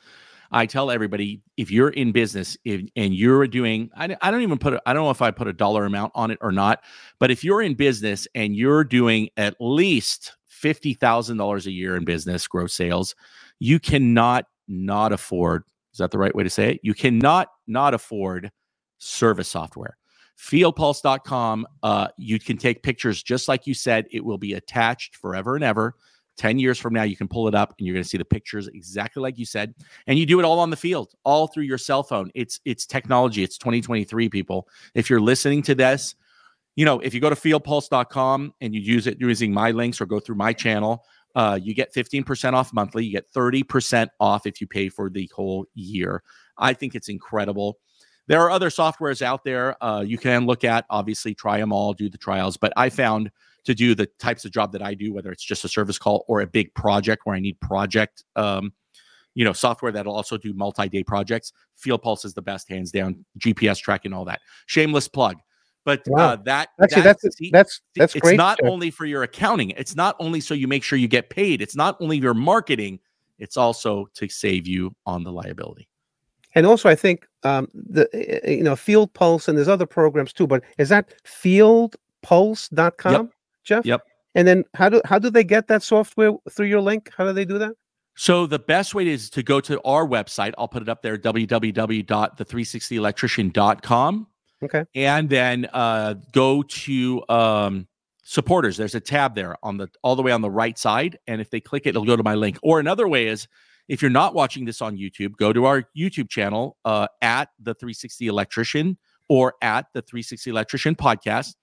I tell everybody if you're in business if, and you're doing, I, I don't even put, I don't know if I put a dollar amount on it or not, but if you're in business and you're doing at least $50,000 a year in business gross sales, you cannot not afford, is that the right way to say it? You cannot not afford service software. Fieldpulse.com, uh, you can take pictures just like you said. It will be attached forever and ever 10 years from now, you can pull it up and you're going to see the pictures exactly like you said. And you do it all on the field, all through your cell phone. It's it's technology. It's 2023, people. If you're listening to this, you know, if you go to fieldpulse.com and you use it using my links or go through my channel, uh, you get 15% off monthly. You get 30% off if you pay for the whole year. I think it's incredible. There are other softwares out there uh, you can look at. Obviously, try them all, do the trials. But I found to do the types of job that I do, whether it's just a service call or a big project where I need project, um, you know, software that'll also do multi-day projects. Field Pulse is the best, hands down. GPS tracking, all that. Shameless plug. But wow. uh, that actually that, that's see, that's that's it's great. not only for your accounting. It's not only so you make sure you get paid. It's not only your marketing. It's also to save you on the liability. And also, I think um, the eh, eh, you know Field Pulse and there's other programs too. But is that fieldpulse.com, Yep. Jeff? Yep. And then how do how do they get that software through your link? How do they do that? So the best way is to go to our website. I'll put it up there, www.the360electrician.com. Okay. And then uh, go to um, supporters. There's a tab there on the all the way on the right side. And if they click it, it'll go to my link. Or another way is if you're not watching this on YouTube, go to our YouTube channel uh, at the 360 electrician or at the 360 electrician podcast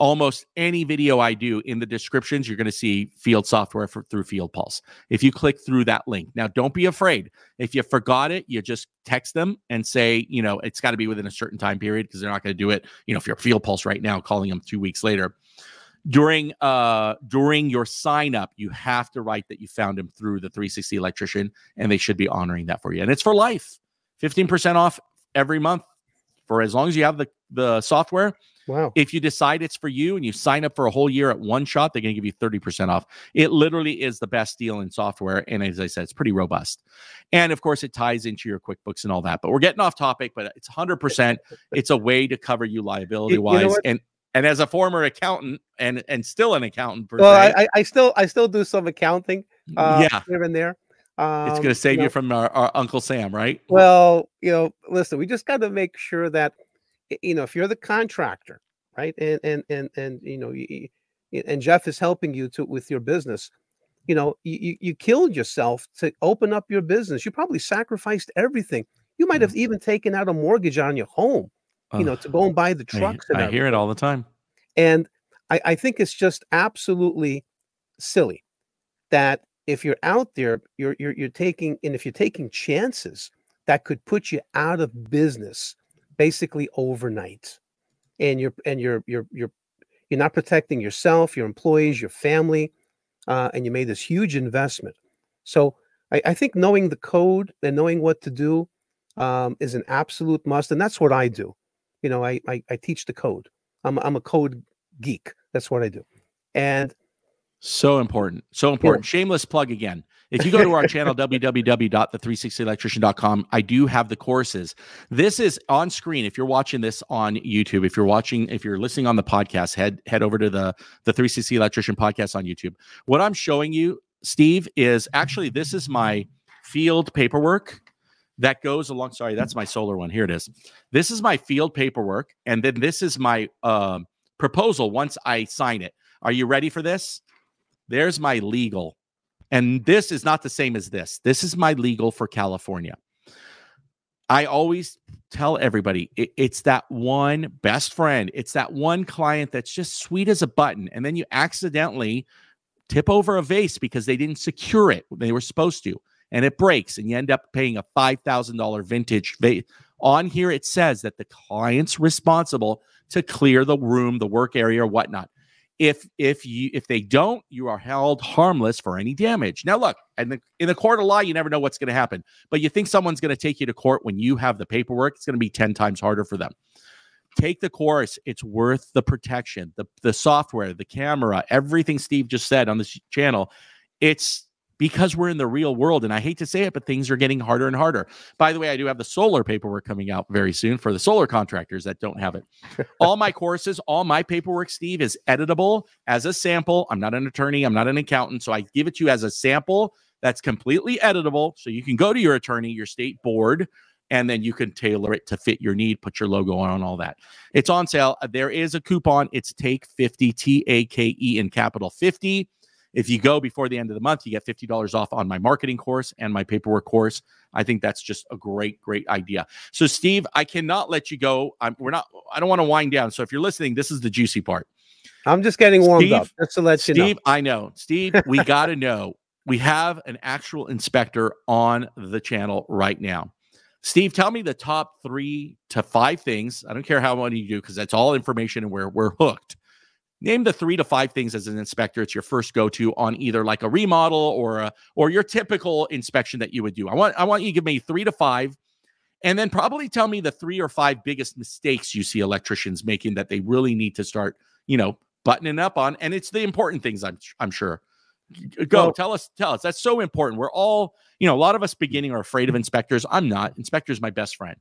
almost any video I do in the descriptions, you're going to see field software for, through Field Pulse. If you click through that link, now don't be afraid. If you forgot it, you just text them and say, you know, it's got to be within a certain time period because they're not going to do it. You know, if you're Field Pulse right now, calling them two weeks later. During uh during your sign up, you have to write that you found him through the 360 electrician, and they should be honoring that for you. And it's for life, 15% off every month for as long as you have the the software Wow. if you decide it's for you and you sign up for a whole year at one shot, they're going to give you 30% off. It literally is the best deal in software. And as I said, it's pretty robust. And of course, it ties into your QuickBooks and all that. But we're getting off topic, but it's 100%. it's a way to cover you liability wise. what? and and as a former accountant and and still an accountant, per Well, se, I, I, still I still do some accounting. Uh, yeah, here and there. Um, it's going to save know, you from our, our Uncle Sam, right? Well, you know, listen, we just got to make sure that you know if you're the contractor, right, and and and and you know, you, and Jeff is helping you to with your business. You know, you, you killed yourself to open up your business. You probably sacrificed everything. You might have mm. even taken out a mortgage on your home, you know, to go and buy the I- trucks. and I, hear it all the time. And I, I think it's just absolutely silly that if you're out there, you're you're you're taking and if you're taking chances that could put you out of business basically overnight. And you're and you're you're you're you're not protecting yourself, your employees, your family, uh, and you made this huge investment. So I, I think knowing the code and knowing what to do um, is an absolute must, and that's what I do. You know, I I, I teach the code. I'm I'm a code geek. That's what I do. And So important. So important. Shameless plug again. If you go to our channel, www.the360electrician.com, I do have the courses. This is on screen. If you're watching this on YouTube, if you're watching, if you're listening on the podcast, head head over to the, the 360 Electrician podcast on YouTube. What I'm showing you, Steve, is actually this is my field paperwork that goes along. Sorry, that's my solar one. Here it is. This is my field paperwork. And then this is my um proposal once I sign it. Are you ready for this? There's my legal. And this is not the same as this. This is my legal for California. I always tell everybody it- it's that one best friend. It's that one client that's just sweet as a button. And then you accidentally tip over a vase because they didn't secure it they were supposed to. And it breaks, and you end up paying a $5,000 vintage vase. On here, it says that the client's responsible to clear the room, the work area, or whatnot if if you if they don't you are held harmless for any damage. Now look and the, in the court of law you never know what's going to happen but you think someone's going to take you to court when you have the paperwork it's going to be 10 times harder for them. Take the course it's worth the protection the the software the camera everything steve just said on this channel it's because we're in the real world and i hate to say it but things are getting harder and harder by the way i do have the solar paperwork coming out very soon for the solar contractors that don't have it all my courses, all my paperwork, Steve, is editable as a sample. I'm not an attorney, I'm not an accountant. So I give it to you as a sample that's completely editable. So you can go to your attorney, your state board, and then you can tailor it to fit your need, put your logo on, all that. It's on sale. There is a coupon. It's take 50, T A K E in capital 50. If you go before the end of the month, you get $50 off on my marketing course and my paperwork course. I think that's just a great, great idea. So, Steve, I cannot let you go. I'm, we're not. I don't want to wind down. So, if you're listening, this is the juicy part. I'm just getting warmed Steve- up just to let you know. Steve, I know. Steve, we got to know. We have an actual inspector on the channel right now. Steve, tell me the top three to five things. I don't care how many you do because that's all information and we're we're hooked. Name the three to five things as an inspector. It's your first go to on either like a remodel or a or your typical inspection that you would do. I want I want you to give me three to five, and then probably tell me the three or five biggest mistakes you see electricians making that they really need to start, you know, buttoning up on. And it's the important things. I'm I'm sure. Go well, tell us, tell us. That's so important. We're all, you know, a lot of us beginning are afraid of inspectors. I'm not. Inspector's my best friend.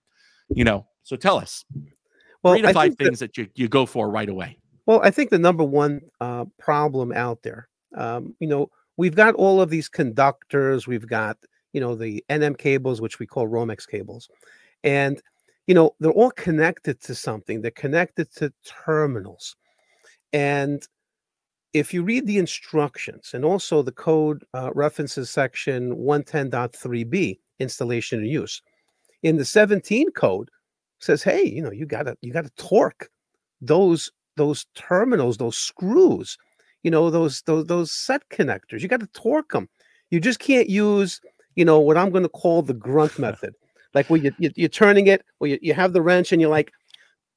You know, so tell us. Well, three to five things that, that, you, you go for right away. Well, I think the number one uh, problem out there, um, you know, we've got all of these conductors, we've got, you know, the NM cables, which we call Romex cables. And, you know, they're all connected to something. They're connected to terminals. And if you read the instructions and also the code uh, references section 110.3b installation and use in the 17 code says hey you know you gotta you gotta torque those those terminals those screws you know those those those set connectors you got to torque them you just can't use you know what i'm going to call the grunt method like where you, you, are turning it or you, you have the wrench and you're like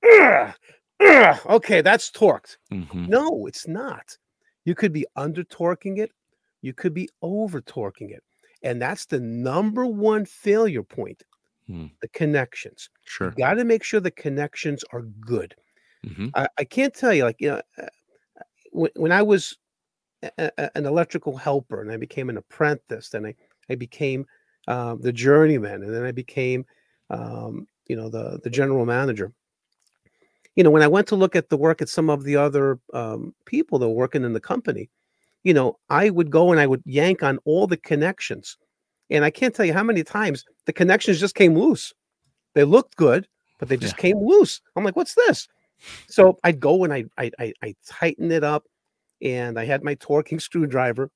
Ugh, ugh, okay that's torqued mm-hmm. no it's not you could be under torquing it, you could be over torquing it. And that's the number one failure point hmm. the connections. Sure. You got to make sure the connections are good. Mm-hmm. I, I, can't tell you, like, you know, uh, when, when I was a, a, an electrical helper and I became an apprentice, and I, I became uh, the journeyman, and then I became, um, you know, the, the general manager you know, when I went to look at the work at some of the other um, people that were working in the company, you know, I would go and I would yank on all the connections. And I can't tell you how many times the connections just came loose. They looked good, but they just yeah. came loose. I'm like, what's this? So I'd go and I I I, I tighten it up, and I had my torquing screwdriver,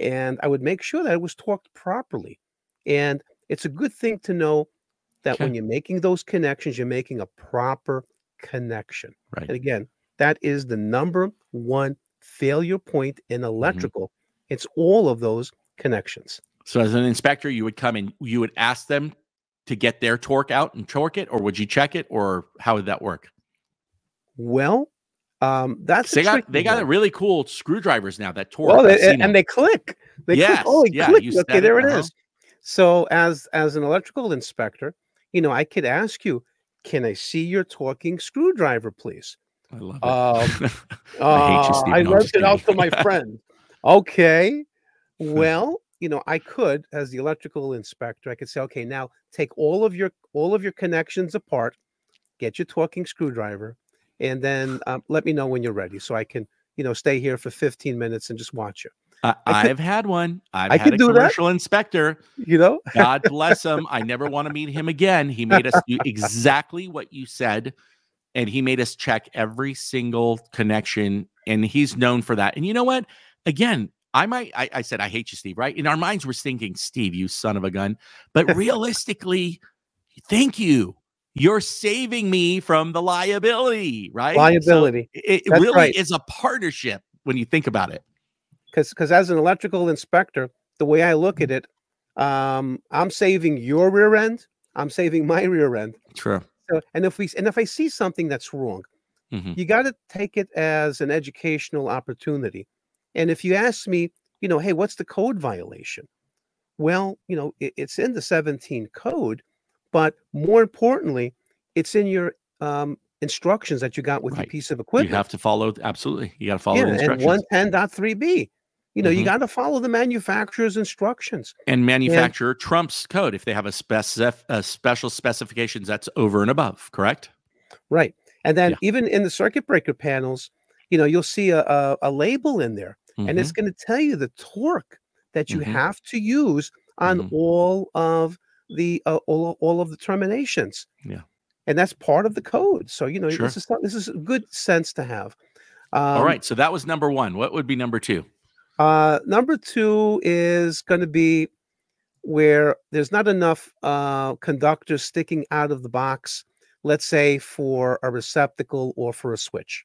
and I would make sure that it was torqued properly. And it's a good thing to know that okay. when you're making those connections, you're making a proper connection. Right. And again, that is the number one failure point in mm-hmm. electrical. Mm-hmm. It's all of those connections. So as an inspector, you would come and you would ask them to get their torque out and torque it, or would you check it, or how would that work? Well, um, that's they got they got a really cool screwdrivers now that torque. They, and they click. They yes, click. Oh, yeah, click. Okay, there it, it uh-huh. So as as an electrical inspector, you know, I could ask you, can I see your torquing screwdriver, please? I love it. Um, I you, uh, Steve. I lent it out to my friend. Okay. Well, you know, I could, as the electrical inspector, I could say, okay, now take all of your all of your connections apart, get your torquing screwdriver, and then um, let me know when you're ready, so I can, you know, stay here for 15 minutes and just watch you. I, I have had one. I've I had a commercial that. inspector. You know, God bless him. I never want to meet him again. He made us do exactly what you said, and he made us check every single connection. And he's known for that. And you know what? Again, I might. I, I said I hate you, Steve. Right? In our minds, we're thinking, Steve, you son of a gun. But realistically, thank you. You're saving me from the liability, right? Liability. So it, it really right. is a partnership when you think about it because because as an electrical inspector, the way I look at it, um, I'm saving your rear end. I'm saving my rear end. True. So, and if we and if I see something that's wrong, mm-hmm. you got to take it as an educational opportunity. And if you ask me, you know, hey, what's the code violation? Well, you know, it, it's in the 17 code, but more importantly, it's in your um, instructions that you got with right. your piece of equipment. You have to follow absolutely. You got to follow yeah, the instructions. And 110.3b. You know, mm-hmm. you got to follow the manufacturer's instructions. And manufacturer and, trumps code if they have a, specif- a special specifications that's over and above, correct? Right. And then yeah. even in the circuit breaker panels, you know, you'll see a, a, a label in there mm-hmm. and it's mm-hmm. going to tell you the torque that you mm-hmm. have to use on mm-hmm. all of the uh, all, all of the terminations. Yeah. And that's part of the code. So, you know, sure. this is this is a good sense to have. Um, all right. So that was number one. What would be number two? Uh, number two is going to be where there's not enough uh, conductors sticking out of the box, let's say for a receptacle or for a switch.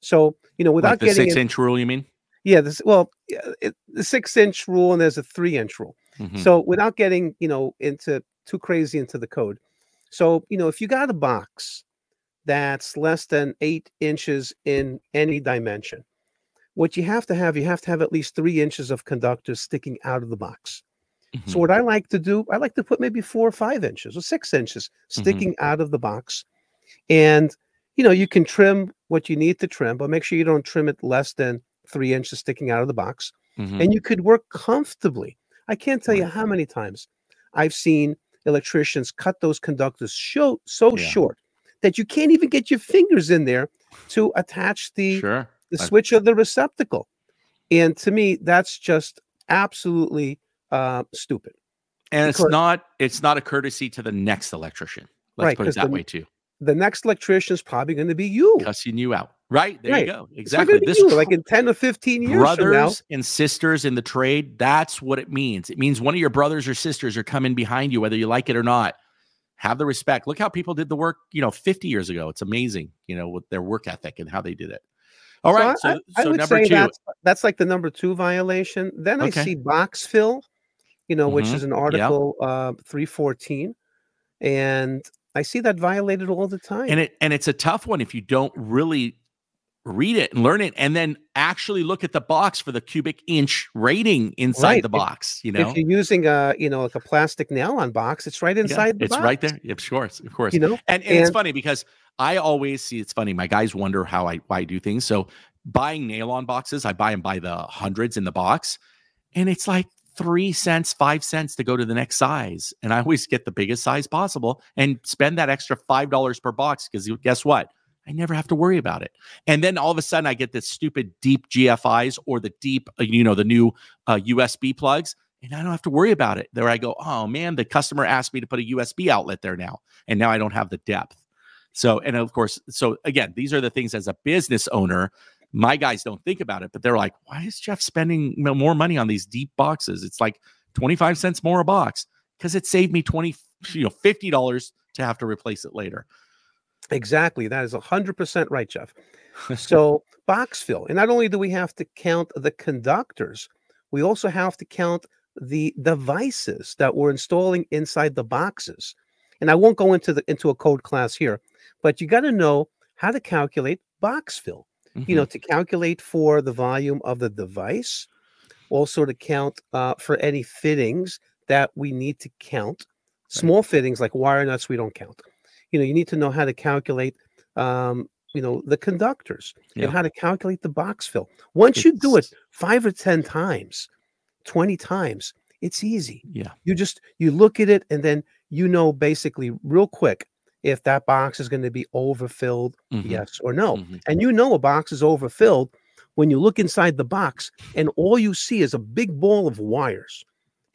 So, you know, without like the getting six in, inch rule, you mean? Yeah, this well, it, the six inch rule and there's a three inch rule. Mm-hmm. So, without getting you know into too crazy into the code, so you know, if you got a box that's less than eight inches in any dimension, what you have to have, you have to have at least three inches of conductors sticking out of the box. Mm-hmm. So what I like to do, I like to put maybe four or five inches or six inches mm-hmm. sticking mm-hmm. out of the box. And you know, you can trim what you need to trim, but make sure you don't trim it less than three inches sticking out of the box. Mhm. and you could work comfortably. I can't tell you how many times I've seen electricians cut those conductors so so Yeah. short that you can't even get your fingers in there to attach the sure. the I- switch of the receptacle. And to me, that's just absolutely uh, stupid. And it's not it's not a courtesy to the next electrician. Let's Right, put it that the- way too. The next electrician is probably going to be you. Cussing you out. Right. There Right. you go. Exactly. This you, tr- like in 10 or 15 years brothers and sisters in the trade that's what it means it means one of your brothers or sisters are coming behind you whether you like it or not have the respect look how people did the work you know 50 years ago it's amazing you know with their work ethic and how they did it all So right I- so, I, so would number say two that's that's like the number two violation. Then I see box fill, you know, which Mhm. is an article uh, 314, and I see that violated all the time. and it and it's a tough one if you don't really read it and learn it and then actually look at the box for the cubic inch rating inside Right. the box you know if you're using a you know like a plastic nail on box, it's right Yeah, inside the it's box. right there of course of course You know, And, and it's funny because I always see it's funny. My guys wonder how I why I do things. So buying nail on boxes, I buy them by the hundreds in the box, and it's like three cents, five cents to go to the next size. And I always get the biggest size possible and spend that extra five dollars per box because guess what? I never have to worry about it. And then all of a sudden, I get this stupid deep GFIs or the deep, uh, you know, the new uh, USB plugs, and I don't have to worry about it. There I go. Oh man, the customer asked me to put a USB outlet there now, and now I don't have the depth. So, and of course, so again, these are the things as a business owner, my guys don't think about it, but they're like, why is Jeff spending more money on these deep boxes? It's like 25 cents more a box because it saved me 20, you know, $50 to have to replace it later. Exactly. That is hundred percent right, Jeff. So box fill, and not only do we have to count the conductors, we also have to count the devices that we're installing inside the boxes. And I won't go into the into a code class here, but you got to know how to calculate box fill. You know, to calculate for the volume of the device, also to count uh, for any fittings that we need to count. Small fittings like wire nuts, we don't count. You know, you need to know how to calculate um, you know the conductors Yeah. and how to calculate the box fill. Once you do it five or ten times 20 times it's easy. Yeah, you just you look at it and then you know basically real quick if that box is going to be overfilled mhm, yes or no. Mhm. and you know a box is overfilled when you look inside the box and all you see is a big ball of wires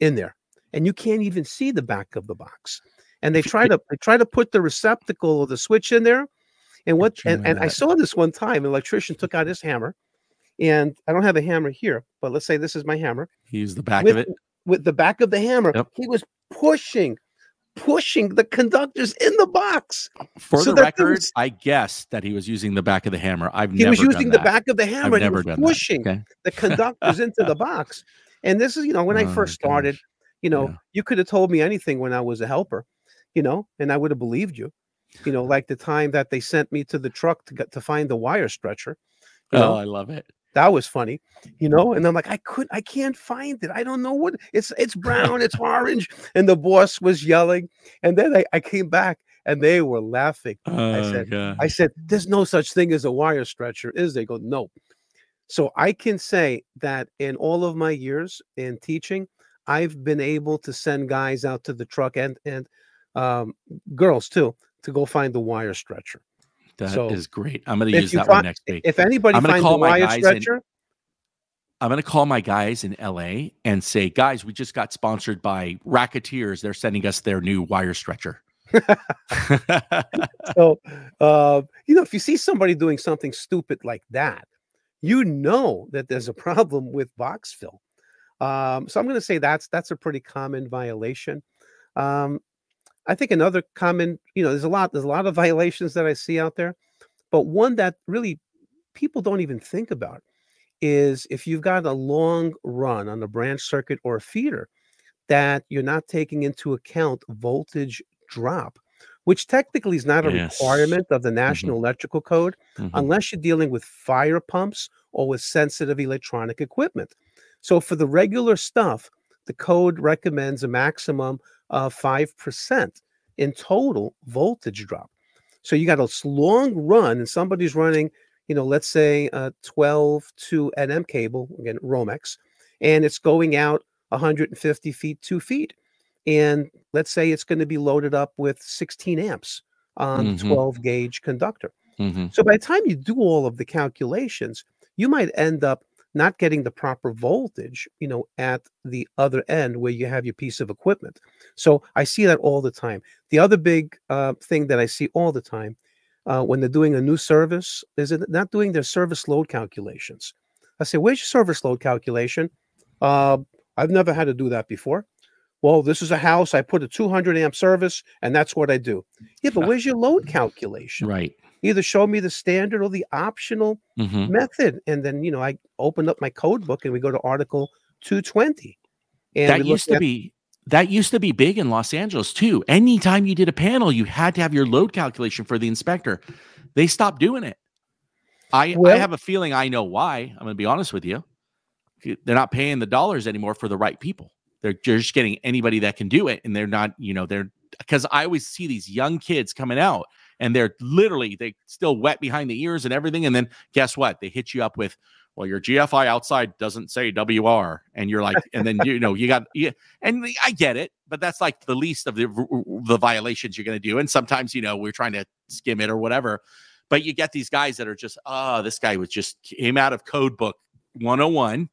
in there and you can't even see the back of the box and they try to they try to put the receptacle or the switch in there and what and, and i saw this one time an electrician took out his hammer and i don't have a hammer here but let's say this is my hammer Use the back with, of it. with the back of the hammer Yep. he was pushing pushing the conductors in the box For so the record, was- I guess that he was using the back of the hammer. I've he never was using the that. back of the hammer and he never was done pushing okay. the conductors into the box. And this is, you know, when I Oh, first started, gosh. you know, Yeah. you could have told me anything when I was a helper, you know, and I would have believed you. You know, like the time that they sent me to the truck to get to find the wire stretcher. Oh, know, I love it. that was funny, you know. And I'm like, I could, I can't find it. I don't know what it's. It's brown. It's orange. And the boss was yelling. And then I, I came back and they were laughing. Oh, said- gosh. I said, "There's no such thing as a wire stretcher, is there?" They go, "No." So I can say that in all of my years in teaching, I've been able to send guys out to the truck and and um, girls too to go find the wire stretcher. That is so, great. I'm going to use that one next week. If anybody I'm gonna finds the call my wire stretcher, I'm going to call my guys in LA and say, guys, we just got sponsored by Rack-A-Tiers. They're sending us their new wire stretcher. so uh, you know, if you see somebody doing something stupid like that, you know that there's a problem with box fill. Um, so I'm going to say that's that's a pretty common violation. Um, I think another common, you know, there's a lot there's a lot of violations that I see out there, but one that really people don't even think about is if you've got a long run on a branch circuit or a feeder that you're not taking into account voltage drop, which technically is not a Yes. requirement of the National Electrical Code Mhm. unless you're dealing with fire pumps or with sensitive electronic equipment. So for the regular stuff, the code recommends a maximum of 5% in total voltage drop. So you got a long run and somebody's running, you know, let's say a 12 to NM cable, again, Romex, and it's going out 150 feet, two feet. And let's say it's going to be loaded up with 16 amps on Mhm. 12 gauge conductor. hmm So by the time you do all of the calculations, you might end up not getting the proper voltage, you know, at the other end where you have your piece of equipment. So I see that all the time. The other big uh, thing that I see all the time uh, when they're doing a new service is it not doing their service load calculations. I say, "Where's your service load calculation?" Uh, I've never had to do that before. Well, this is a house. I put a 200 amp service, and that's what I do. Yeah, but where's your load calculation? Right. Either show me the standard or the optional hmm method. And then, you know, I open up my code book and we go to Article 220. And that used to at- be that used to be big in Los Angeles too. Anytime you did a panel, you had to have your load calculation for the inspector. They stopped doing it. I, I have a feeling I know why. I'm going to be honest with you. They're not paying the dollars anymore for the right people. They're just getting anybody that can do it, and they're not. You know, they're because I always see these young kids coming out, and they're literally they still wet behind the ears and everything, and then guess what? They hit you up with well, your GFI outside doesn't say WR, and you're like, and then you know you got, yeah, and I get it, but that's like the least of the the violations you're going to do, and sometimes you know we're trying to skim it or whatever, but you get these guys that are just, oh, this guy was just came out of code book 101,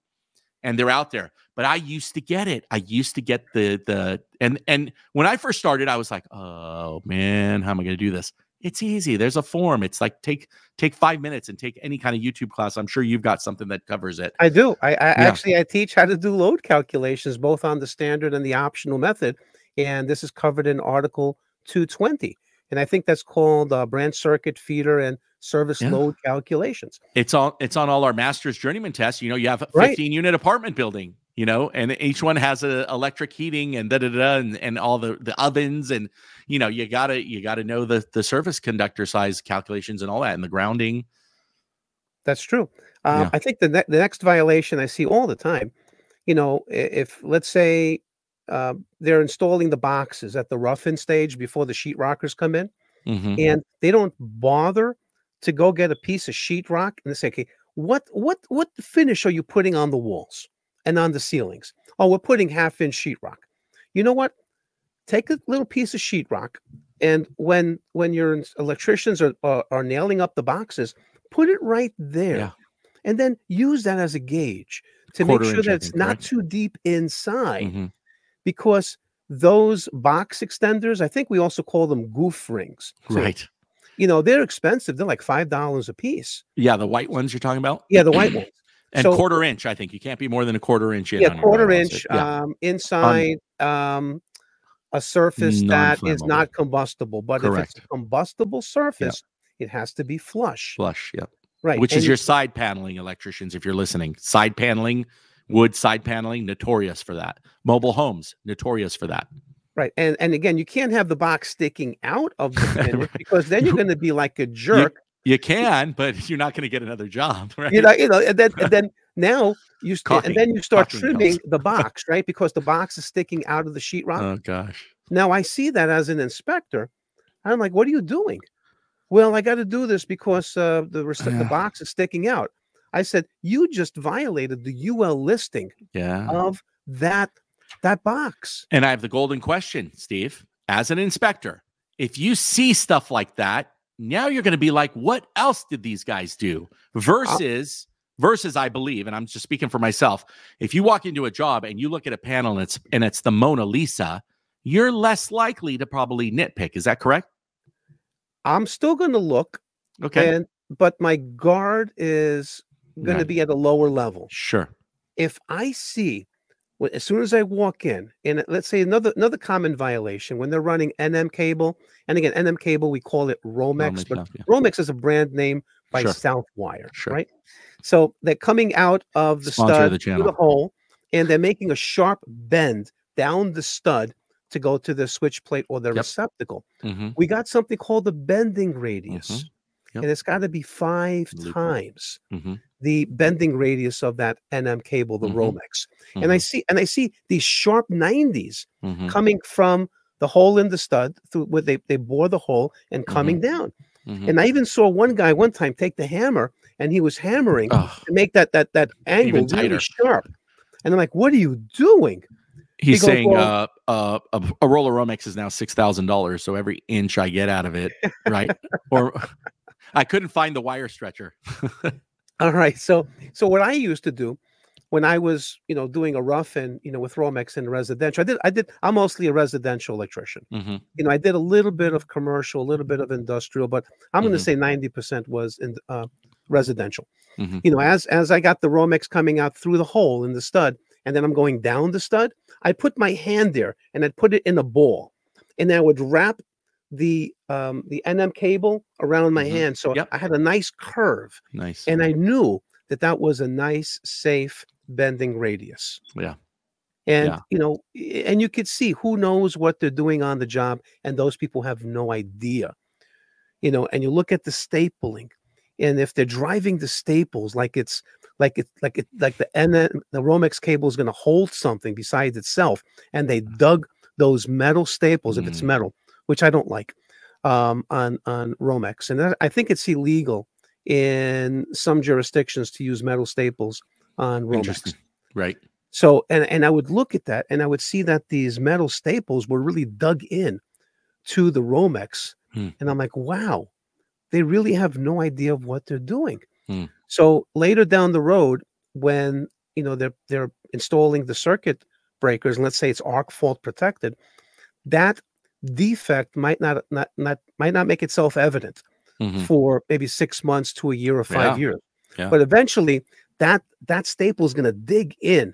and they're out there. But I used to get it. I used to get the the and and when I first started, I was like, oh man, how am I going to do this? It's easy. There's a form. It's like take take five minutes and take any kind of YouTube class. I'm sure you've got something that covers it. I do. I, I actually I teach how to do load calculations both on the standard and the optional method, and this is covered in Article 220. And I think that's called uh, branch circuit feeder and service Yeah. load calculations. It's on it's on all our master's journeyman tests. You know, you have a Right. 15 unit apartment building, you know, and each one has a electric heating and da da da and, and all the the ovens and you know, you gotta you gotta know the the service conductor size calculations and all that and the grounding. That's true. Um, Yeah. I think the, ne- the next violation I see all the time, you know, if let's say uh, they're installing the boxes at the rough-in stage before the sheet rockers come in, Mhm. and they don't bother to go get a piece of sheetrock and they say, okay, what what what finish are you putting on the walls and on the ceilings? Oh, we're putting half inch sheetrock. You know what? Take a little piece of sheetrock, and when when your electricians are, are are nailing up the boxes, put it right there, Yeah. and then use that as a gauge to Quarter make sure that it's not correct? too deep inside Mhm. because those box extenders, I think we also call them goof rings. too. Right. You know, they're expensive. They're like five dollars a piece. Yeah, the white ones you're talking about? Yeah, the white ones. And So- quarter inch, I think. You can't be more than a quarter inch in. Yeah, quarter inch Yeah. um, inside um, a surface that is not combustible. But if it's Correct. a combustible surface, it has to be flush. Flush. Yep. Right. Which and is you- your side paneling electricians, if you're listening. Side paneling, wood side paneling, notorious for that. Mobile homes, notorious for that. right. And and again, you can't have the box sticking out of the finish because then you're going to be like a jerk. You can, but you're not going to get another job, right? You know, you know, and then and then now you st- and then you start Caulking trimming helps. the box, right? Because the box is sticking out of the sheetrock. oh gosh. Now I see that as an inspector. I'm like, what are you doing? Well, I got to do this because uh, the rec- the box is sticking out. I said, you just violated the UL listing Yeah. of that that box. And I have the golden question, Steve. As an inspector, if you see stuff like that, now you're going to be like, what else did these guys do? Uh versus, versus, I believe, and I'm just speaking for myself. If you walk into a job and you look at a panel and it's and it's the Mona Lisa, you're less likely to probably nitpick. Is that correct? I'm still going to look, Okay. and but my guard is going to be at a lower level. sure. If I see, as soon as I walk in, and let's say another another common violation when they're running NM cable, and again NM cable we call it Romex, Romex, but yeah. Romex is a brand name by Sure. Southwire, Sure. right? So they're coming out of the Sponsor of stud the through the hole, and they're making a sharp bend down the stud to go to the switch plate or the Yep. receptacle. Mhm. We got something called the bending radius, Mhm. Yep. and it's got to be five Loophole. times Mhm. The bending radius of that NM cable, the Mhm. Romex. And I Mhm. see, and I see these sharp 90s Mhm. coming from the hole in the stud through where they, they bore the hole and coming down. Mhm. And I even saw one guy one time take the hammer and he was hammering to make that that that angle really sharp. And I'm like, what are you doing? He's He goes, saying "Well- uh, uh, a, a roll of Romex is now six thousand dollars. So every inch I get out of it, right? or I couldn't find the wire stretcher. All right. So so what I used to do when I was, you know, doing a rough and you know with Romex in residential, I did I did I'm mostly a residential electrician. Mhm. You know, I did a little bit of commercial, a little bit of industrial, but I'm going Mhm. to say 90% was in uh, residential. Mhm. You know, as as I got the Romex coming out through the hole in the stud, and then I'm going down the stud, I put my hand there and I'd put it in a ball, and then I would wrap the um, the NM cable around my Mhm. hand, so Yep. I had a nice curve Nice. and I knew that that was a nice, safe bending radius. Yeah. And Yeah. you know, and you could see who knows what they're doing on the job, and those people have no idea. You know, and you look at the stapling, and if they're driving the staples like it's like it like it like the NM, the Romex cable is going to hold something besides itself, and they dug those metal staples if it's Mm. metal, which I don't like, um, on on Romex, and that, I think it's illegal in some jurisdictions to use metal staples on Romex. Right. So, and and I would look at that, and I would see that these metal staples were really dug in to the Romex, Hmm. and I'm like, wow, they really have no idea of what they're doing. Hmm. So later down the road, when you know they're they're installing the circuit breakers, and let's say it's arc fault protected, that defect might not not not might not make itself evident Mhm. for maybe six months to a year or five Yeah. years. Yeah. But eventually that that staple is going to dig in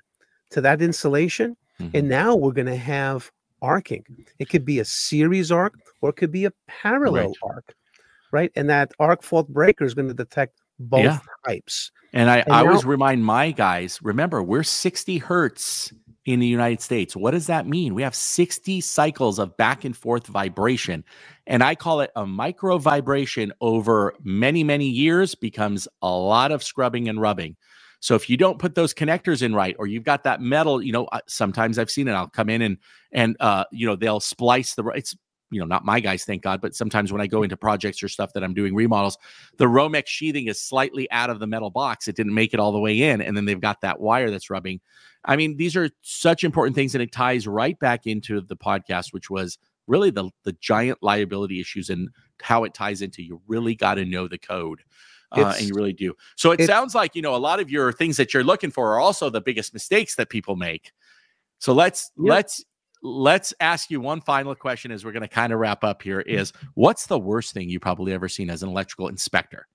to that insulation. Mhm. And now we're going to have arcing. It could be a series arc or it could be a parallel Right. arc. Right. And that arc fault breaker is going to detect both Yeah. types. And I, And I always remind my guys remember, we're 60 hertz in the United States. What does that mean? We have 60 cycles of back and forth vibration. And I call it a micro vibration over many, many years becomes a lot of scrubbing and rubbing. So if you don't put those connectors in right, or you've got that metal, you know, sometimes I've seen it. I'll come in and and uh, you know they'll splice the. It's you know not my guys, thank God, but sometimes when I go into projects or stuff that I'm doing remodels, the Romex sheathing is slightly out of the metal box. It didn't make it all the way in, and then they've got that wire that's rubbing. I mean, these are such important things, and it ties right back into the podcast, which was really the the giant liability issues and how it ties into. You really got to know the code. Uh, and you really do. So it sounds like you know a lot of your things that you're looking for are also the biggest mistakes that people make. So let's Yeah. let's let's ask you one final question as we're going to kind of wrap up here is what's the worst thing you probably ever seen as an electrical inspector?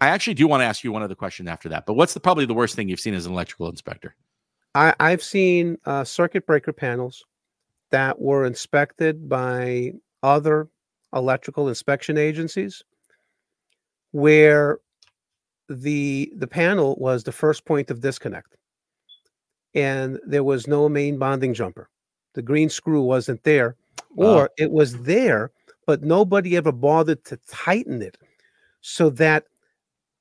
I actually do want to ask you one other question after that, but what's the probably the worst thing you've seen as an electrical inspector? I, I've seen uh, circuit breaker panels that were inspected by other electrical inspection agencies where the the panel was the first point of disconnect and there was no main bonding jumper the green screw wasn't there or it was there but nobody ever bothered to tighten it so that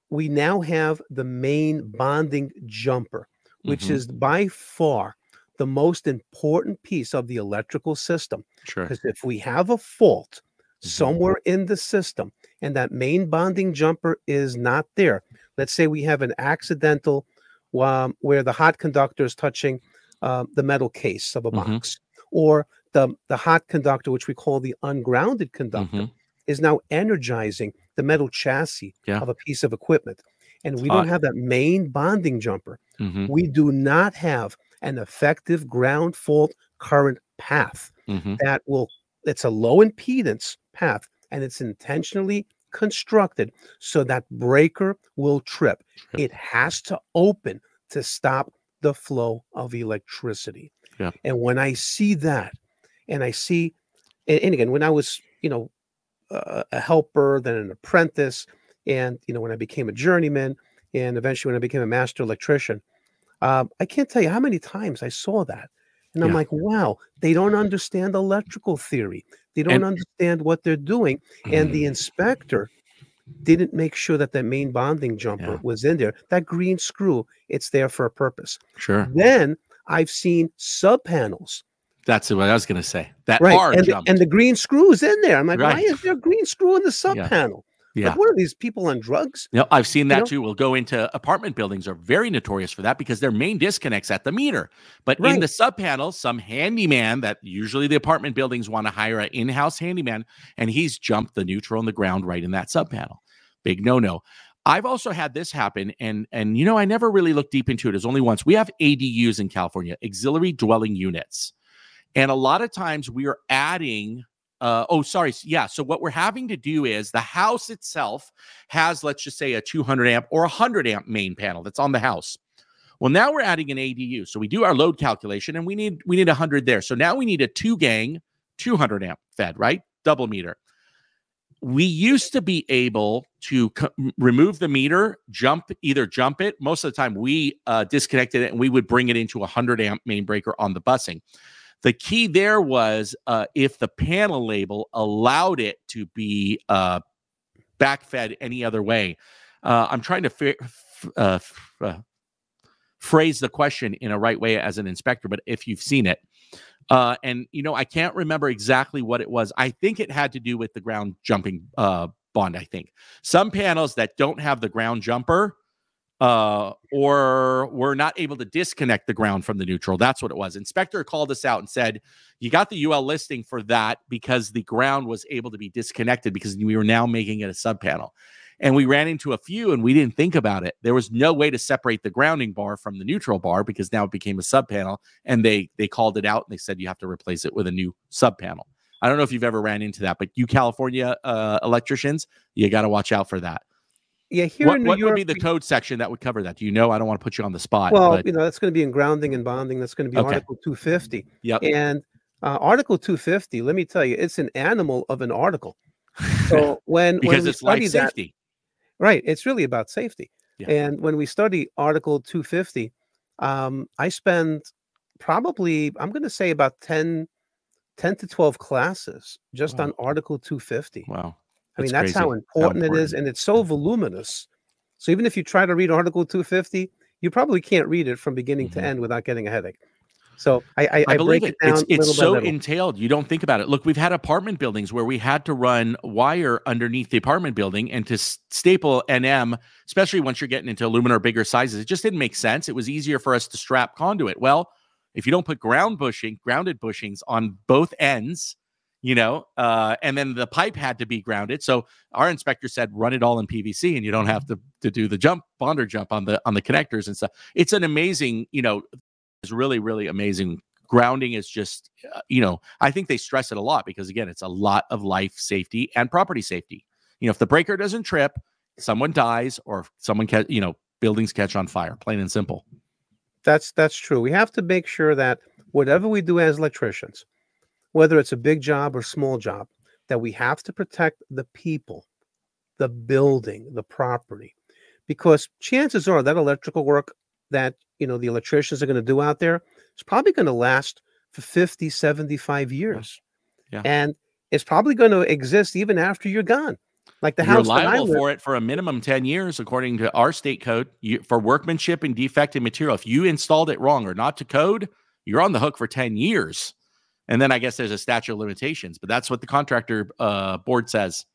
we now have the main bonding jumper which Mhm. is by far the most important piece of the electrical system Sure. because if we have a fault Mhm. somewhere in the system and that main bonding jumper is not there, let's say we have an accidental um, where the hot conductor is touching uh, the metal case of a Mhm. box, or the, the hot conductor, which we call the ungrounded conductor, Mhm. Is now energizing the metal chassis Yeah. of a piece of equipment. And we hot. don't have that main bonding jumper Mhm. we do not have an effective ground fault current path Mhm. that will it's a low impedance path and it's intentionally constructed so that breaker will trip Trip. it has to open to stop the flow of electricity Yeah. and when i see that and i see and, and again when i was you know uh, a helper then an apprentice and you know when i became a journeyman and eventually when i became a master electrician um, I can't tell you how many times I saw that. And I'm Yeah. like, wow, they don't understand electrical theory. They don't And- understand what they're doing. And the inspector didn't make sure that that main bonding jumper Yeah. was in there. That green screw, it's there for a purpose. Sure. Then I've seen sub panels, That's what I was going to say. That right? are And the, and the green screw is in there. I'm like, why is there a green screw in the sub Yeah. panel? Yeah. Like, what are these people on drugs? No, I've seen that you know? too. We'll go into apartment buildings are very notorious for that because their main disconnects at the meter. But right. in the sub panel, some handyman that usually the apartment buildings want to hire an in-house handyman, and he's jumped the neutral and the ground right in that sub panel. Big no-no. I've also had this happen, and and you know, I never really looked deep into it. It's only once. We have ADUs in California, auxiliary dwelling units. And a lot of times we are adding uh, oh, sorry. Yeah. So what we're having to do is the house itself has, let's just say, a 200 amp or 100 amp main panel that's on the house. Well, now we're adding an ADU. So we do our load calculation, and we need we need 100 there. So now we need a two gang 200 amp fed, right? Double meter. We used to be able to remove the meter, jump either jump it. Most of the time, we uh, disconnected it, and we would bring it into a 100 amp main breaker on the busing. The key there was uh, if the panel label allowed it to be uh, backfed any other way. Uh, I'm trying to f- uh, uh, phrase the question in a right way as an inspector, but if you've seen it, uh, and you know, I can't remember exactly what it was. I think it had to do with the ground jumping uh, bond. I think some panels that don't have the ground jumper uh, or were not able to disconnect the ground from the neutral. That's what it was. Inspector called us out and said, You got the UL listing for that because the ground was able to be disconnected because we were now making it a sub panel. And we ran into a few and we didn't think about it. There was no way to separate the grounding bar from the neutral bar because now it became a sub panel. And they they called it out and they said you have to replace it with a new sub panel. I don't know if you've ever ran into that, but you California uh, electricians, you got to watch out for that. Yeah, here what, in New what York, would be the code section that would cover that? Do you know? I don't want to put you on the spot. Well, but... you know, that's going to be in grounding and bonding. That's going to be okay. Article 250. Yep. And uh, Article 250, let me tell you, it's an animal of an article. So when because when it's life safety, right? It's really about safety. Yeah. And when we study Article 250, um, I spend probably I'm going to say about 10, 10 to 12 classes just wow. on Article 250. Wow. I mean, that's how important, how important, it is, and it's so voluminous. So even if you try to read Article 250, you probably can't read it from beginning mm-hmm. to end without getting a headache. So I, I, I believe it. it it's, it's so entailed. You don't think about it. Look, we've had apartment buildings where we had to run wire underneath the apartment building and to staple NM, especially once you're getting into aluminum or bigger sizes, it just didn't make sense. It was easier for us to strap conduit. Well, if you don't put ground bushing, grounded bushings on both ends, you know, uh, and then the pipe had to be grounded. So our inspector said, run it all in PVC, and you don't have to to do the jump bonder jump on the on the connectors and stuff. It's an amazing, you know, it's really really amazing. Grounding is just, uh, you know, I think they stress it a lot because again, it's a lot of life safety and property safety. You know, if the breaker doesn't trip, someone dies or someone, ca- you know, buildings catch on fire. Plain and simple. That's that's true. We have to make sure that whatever we do as electricians whether it's a big job or small job, that we have to protect the people, the building, the property. Because chances are that electrical work that you know the electricians are going to do out there is probably going to last for 50, 75 years. Yeah. And it's probably going to exist even after you're gone. Like the you're house liable live, for it for a minimum 10 years, according to our state code, you, for workmanship and defective material. If you installed it wrong or not to code, you're on the hook for 10 years. And then I guess there's a statute of limitations, but that's what the contractor uh, board says.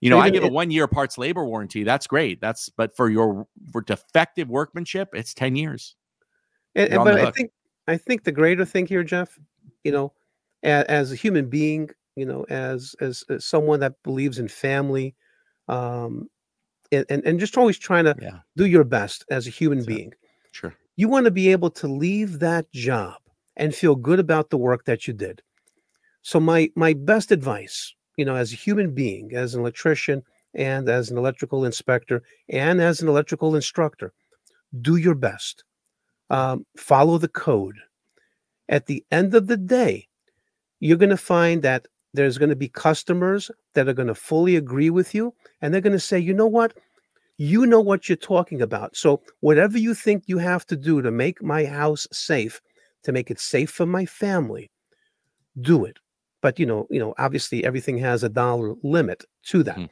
You know, I give a one year parts labor warranty. That's great. That's but for your for defective workmanship, it's 10 years. And, but I think I think the greater thing here, Jeff, you know, as, as a human being, you know, as, as, as someone that believes in family, um, and, and, and just always trying to yeah. do your best as a human sure. being. Sure. You want to be able to leave that job and feel good about the work that you did. So my my best advice, you know, as a human being, as an electrician and as an electrical inspector and as an electrical instructor, do your best. Um, follow the code. At the end of the day, you're going to find that there's going to be customers that are going to fully agree with you and they're going to say, you know what? You know what you're talking about. So, whatever you think you have to do to make my house safe, to make it safe for my family, do it. But you know, you know, obviously everything has a dollar limit to that. Mm.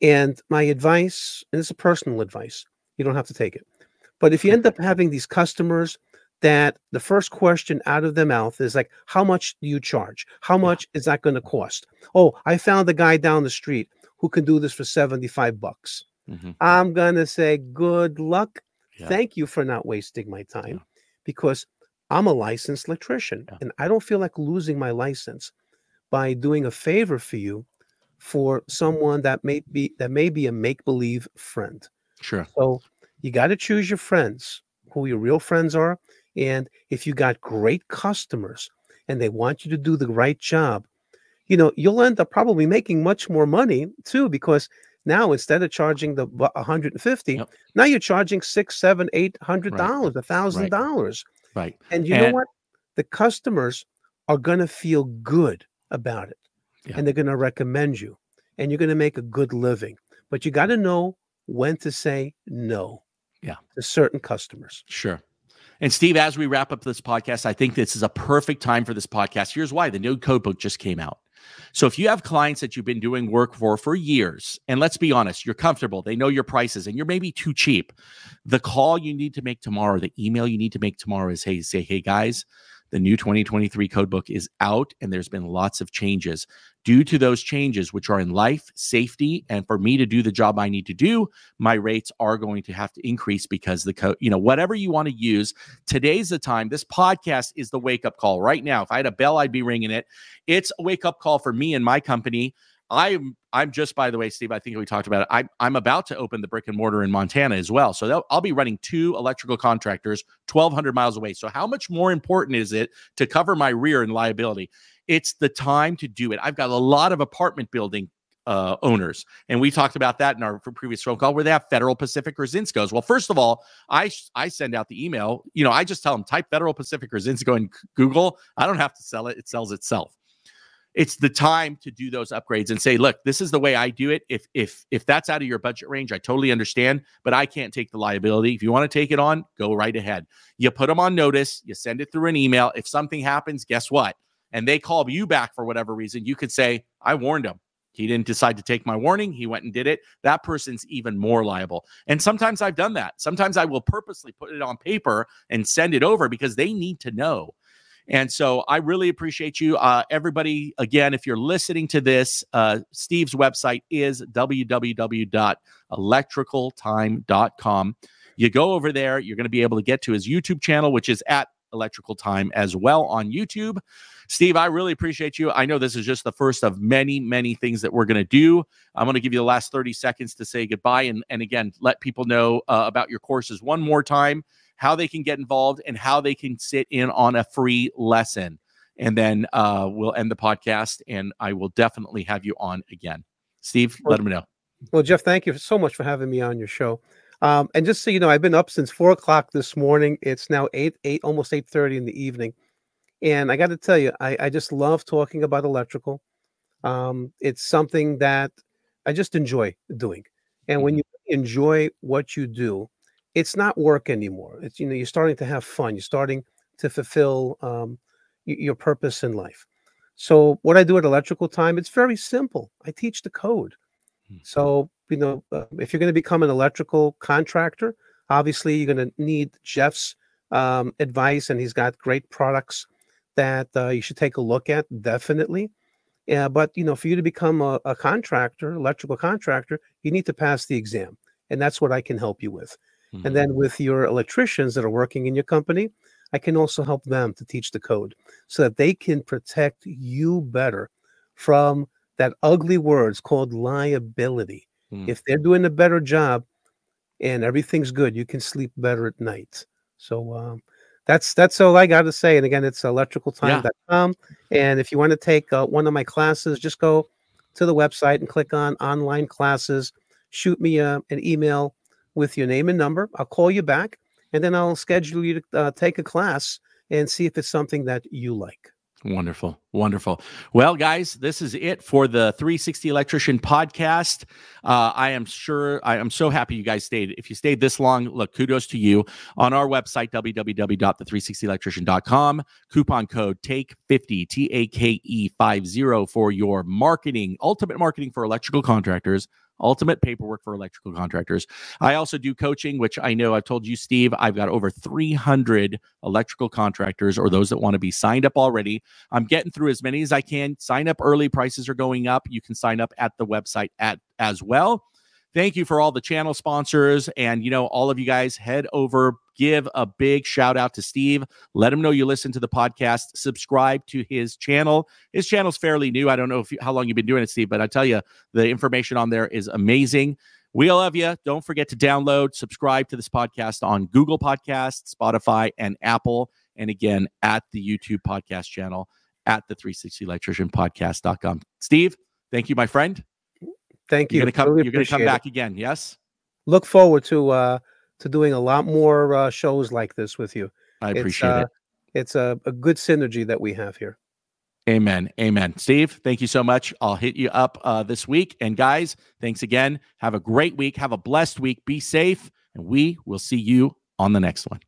And my advice, and it's a personal advice, you don't have to take it. But if you end up having these customers that the first question out of their mouth is like, How much do you charge? How much is that going to cost? Oh, I found a guy down the street who can do this for 75 bucks. Mhm. I'm going to say, good luck. Yeah. Thank you for not wasting my time Yeah. because I'm a licensed electrician Yeah. and I don't feel like losing my license by doing a favor for you for someone that may be that may be a make believe friend. Sure. So you got to choose your friends, who your real friends are. And if you got great customers and they want you to do the right job, you know, you'll end up probably making much more money too, because now instead of charging the 150, Yep. now you're charging six, seven, eight hundred dollars, a thousand dollars. Right. And you know what? The customers are gonna feel good about it. Yeah. And they're gonna recommend you. And you're gonna make a good living. But you gotta know when to say no Yeah. to certain customers. Sure. And Steve, as we wrap up this podcast, I think this is a perfect time for this podcast. Here's why the new code book just came out. So if you have clients that you've been doing work for for years, and let's be honest, you're comfortable, they know your prices, and you're maybe too cheap. The call you need to make tomorrow, the email you need to make tomorrow is hey, say, hey guys, the new 2023 code book is out, and there's been lots of changes. Due to those changes, which are in life, safety, and for me to do the job I need to do, my rates are going to have to increase because the code, you know, whatever you want to use, today's the time. This podcast is the wake up call right now. If I had a bell, I'd be ringing it. It's a wake up call for me and my company. I'm I'm just by the way, Steve. I think we talked about it. I'm I'm about to open the brick and mortar in Montana as well. So I'll be running two electrical contractors, 1,200 miles away. So how much more important is it to cover my rear and liability? It's the time to do it. I've got a lot of apartment building uh, owners, and we talked about that in our previous phone call where they have Federal Pacific or Zinscos. Well, first of all, I I send out the email. You know, I just tell them type Federal Pacific or Zinsco in Google. I don't have to sell it; it sells itself it's the time to do those upgrades and say look this is the way i do it. If if if that's out of your budget range i totally understand but i can't take the liability. If you want to take it on go right ahead. You put them on notice you send it through an email. If something happens guess what? And they call you back for whatever reason you could say i warned him he didn't decide to take my warning. He went and did it. That person's even more liable. And sometimes i've done that. Sometimes i will purposely put it on paper and send it over because they need to know and so I really appreciate you. Uh, everybody, again, if you're listening to this, uh, Steve's website is www.electricaltime.com. You go over there, you're going to be able to get to his YouTube channel, which is at Electrical Time as well on YouTube. Steve, I really appreciate you. I know this is just the first of many, many things that we're going to do. I'm going to give you the last 30 seconds to say goodbye. And, and again, let people know uh, about your courses one more time how they can get involved and how they can sit in on a free lesson. And then uh, we'll end the podcast and I will definitely have you on again. Steve, let them know. Well, Jeff, thank you so much for having me on your show. Um, and just so you know, I've been up since four o'clock this morning. It's now eight, eight, almost eight thirty in the evening, and I got to tell you, I, I just love talking about electrical. Um, it's something that I just enjoy doing, and when you enjoy what you do, it's not work anymore. It's you know you're starting to have fun. You're starting to fulfill um, your purpose in life. So what I do at Electrical Time, it's very simple. I teach the code. Hmm. So you know uh, if you're going to become an electrical contractor, obviously you're going to need Jeff's um, advice, and he's got great products that uh, you should take a look at. Definitely. Yeah, but you know, for you to become a, a contractor, electrical contractor, you need to pass the exam, and that's what I can help you with. Mhm. And then with your electricians that are working in your company, I can also help them to teach the code so that they can protect you better from that ugly words called liability. Mm. If they're doing a better job and everything's good, you can sleep better at night. So um, that's that's all I got to say. And again, it's electricaltime.com. And if you want to take uh, one of my classes, just go to the website and click on online classes. Shoot me uh, an email with your name and number. I'll call you back, and then I'll schedule you to uh, take a class and see if it's something that you like. Wonderful. Wonderful. Well, guys, this is it for the 360 Electrician podcast. Uh, I am sure, I am so happy you guys stayed. If you stayed this long, look, kudos to you. On our website, www.the360electrician.com, coupon code TAKE50, T A K E 50 for your marketing, ultimate marketing for electrical contractors ultimate paperwork for electrical contractors. I also do coaching, which I know I've told you, Steve, I've got over 300 electrical contractors or those that want to be signed up already. I'm getting through as many as I can. Sign up early, prices are going up. You can sign up at the website at as well. Thank you for all the channel sponsors and you know all of you guys head over give a big shout out to Steve. Let him know you listen to the podcast. Subscribe to his channel. His channel's fairly new. I don't know if you, how long you've been doing it, Steve, but I tell you, the information on there is amazing. We love you. Don't forget to download, subscribe to this podcast on Google Podcasts, Spotify, and Apple. And again, at the YouTube podcast channel at the 360 electrician podcast.com. Steve, thank you, my friend. Thank you. You're gonna come, Really you're gonna come it. back again. Yes. Look forward to uh to doing a lot more uh, shows like this with you. I It's, appreciate uh, it. It's a, a good synergy that we have here. Amen. Amen. Steve, thank you so much. I'll hit you up uh, this week. And guys, thanks again. Have a great week. Have a blessed week. Be safe. And we will see you on the next one.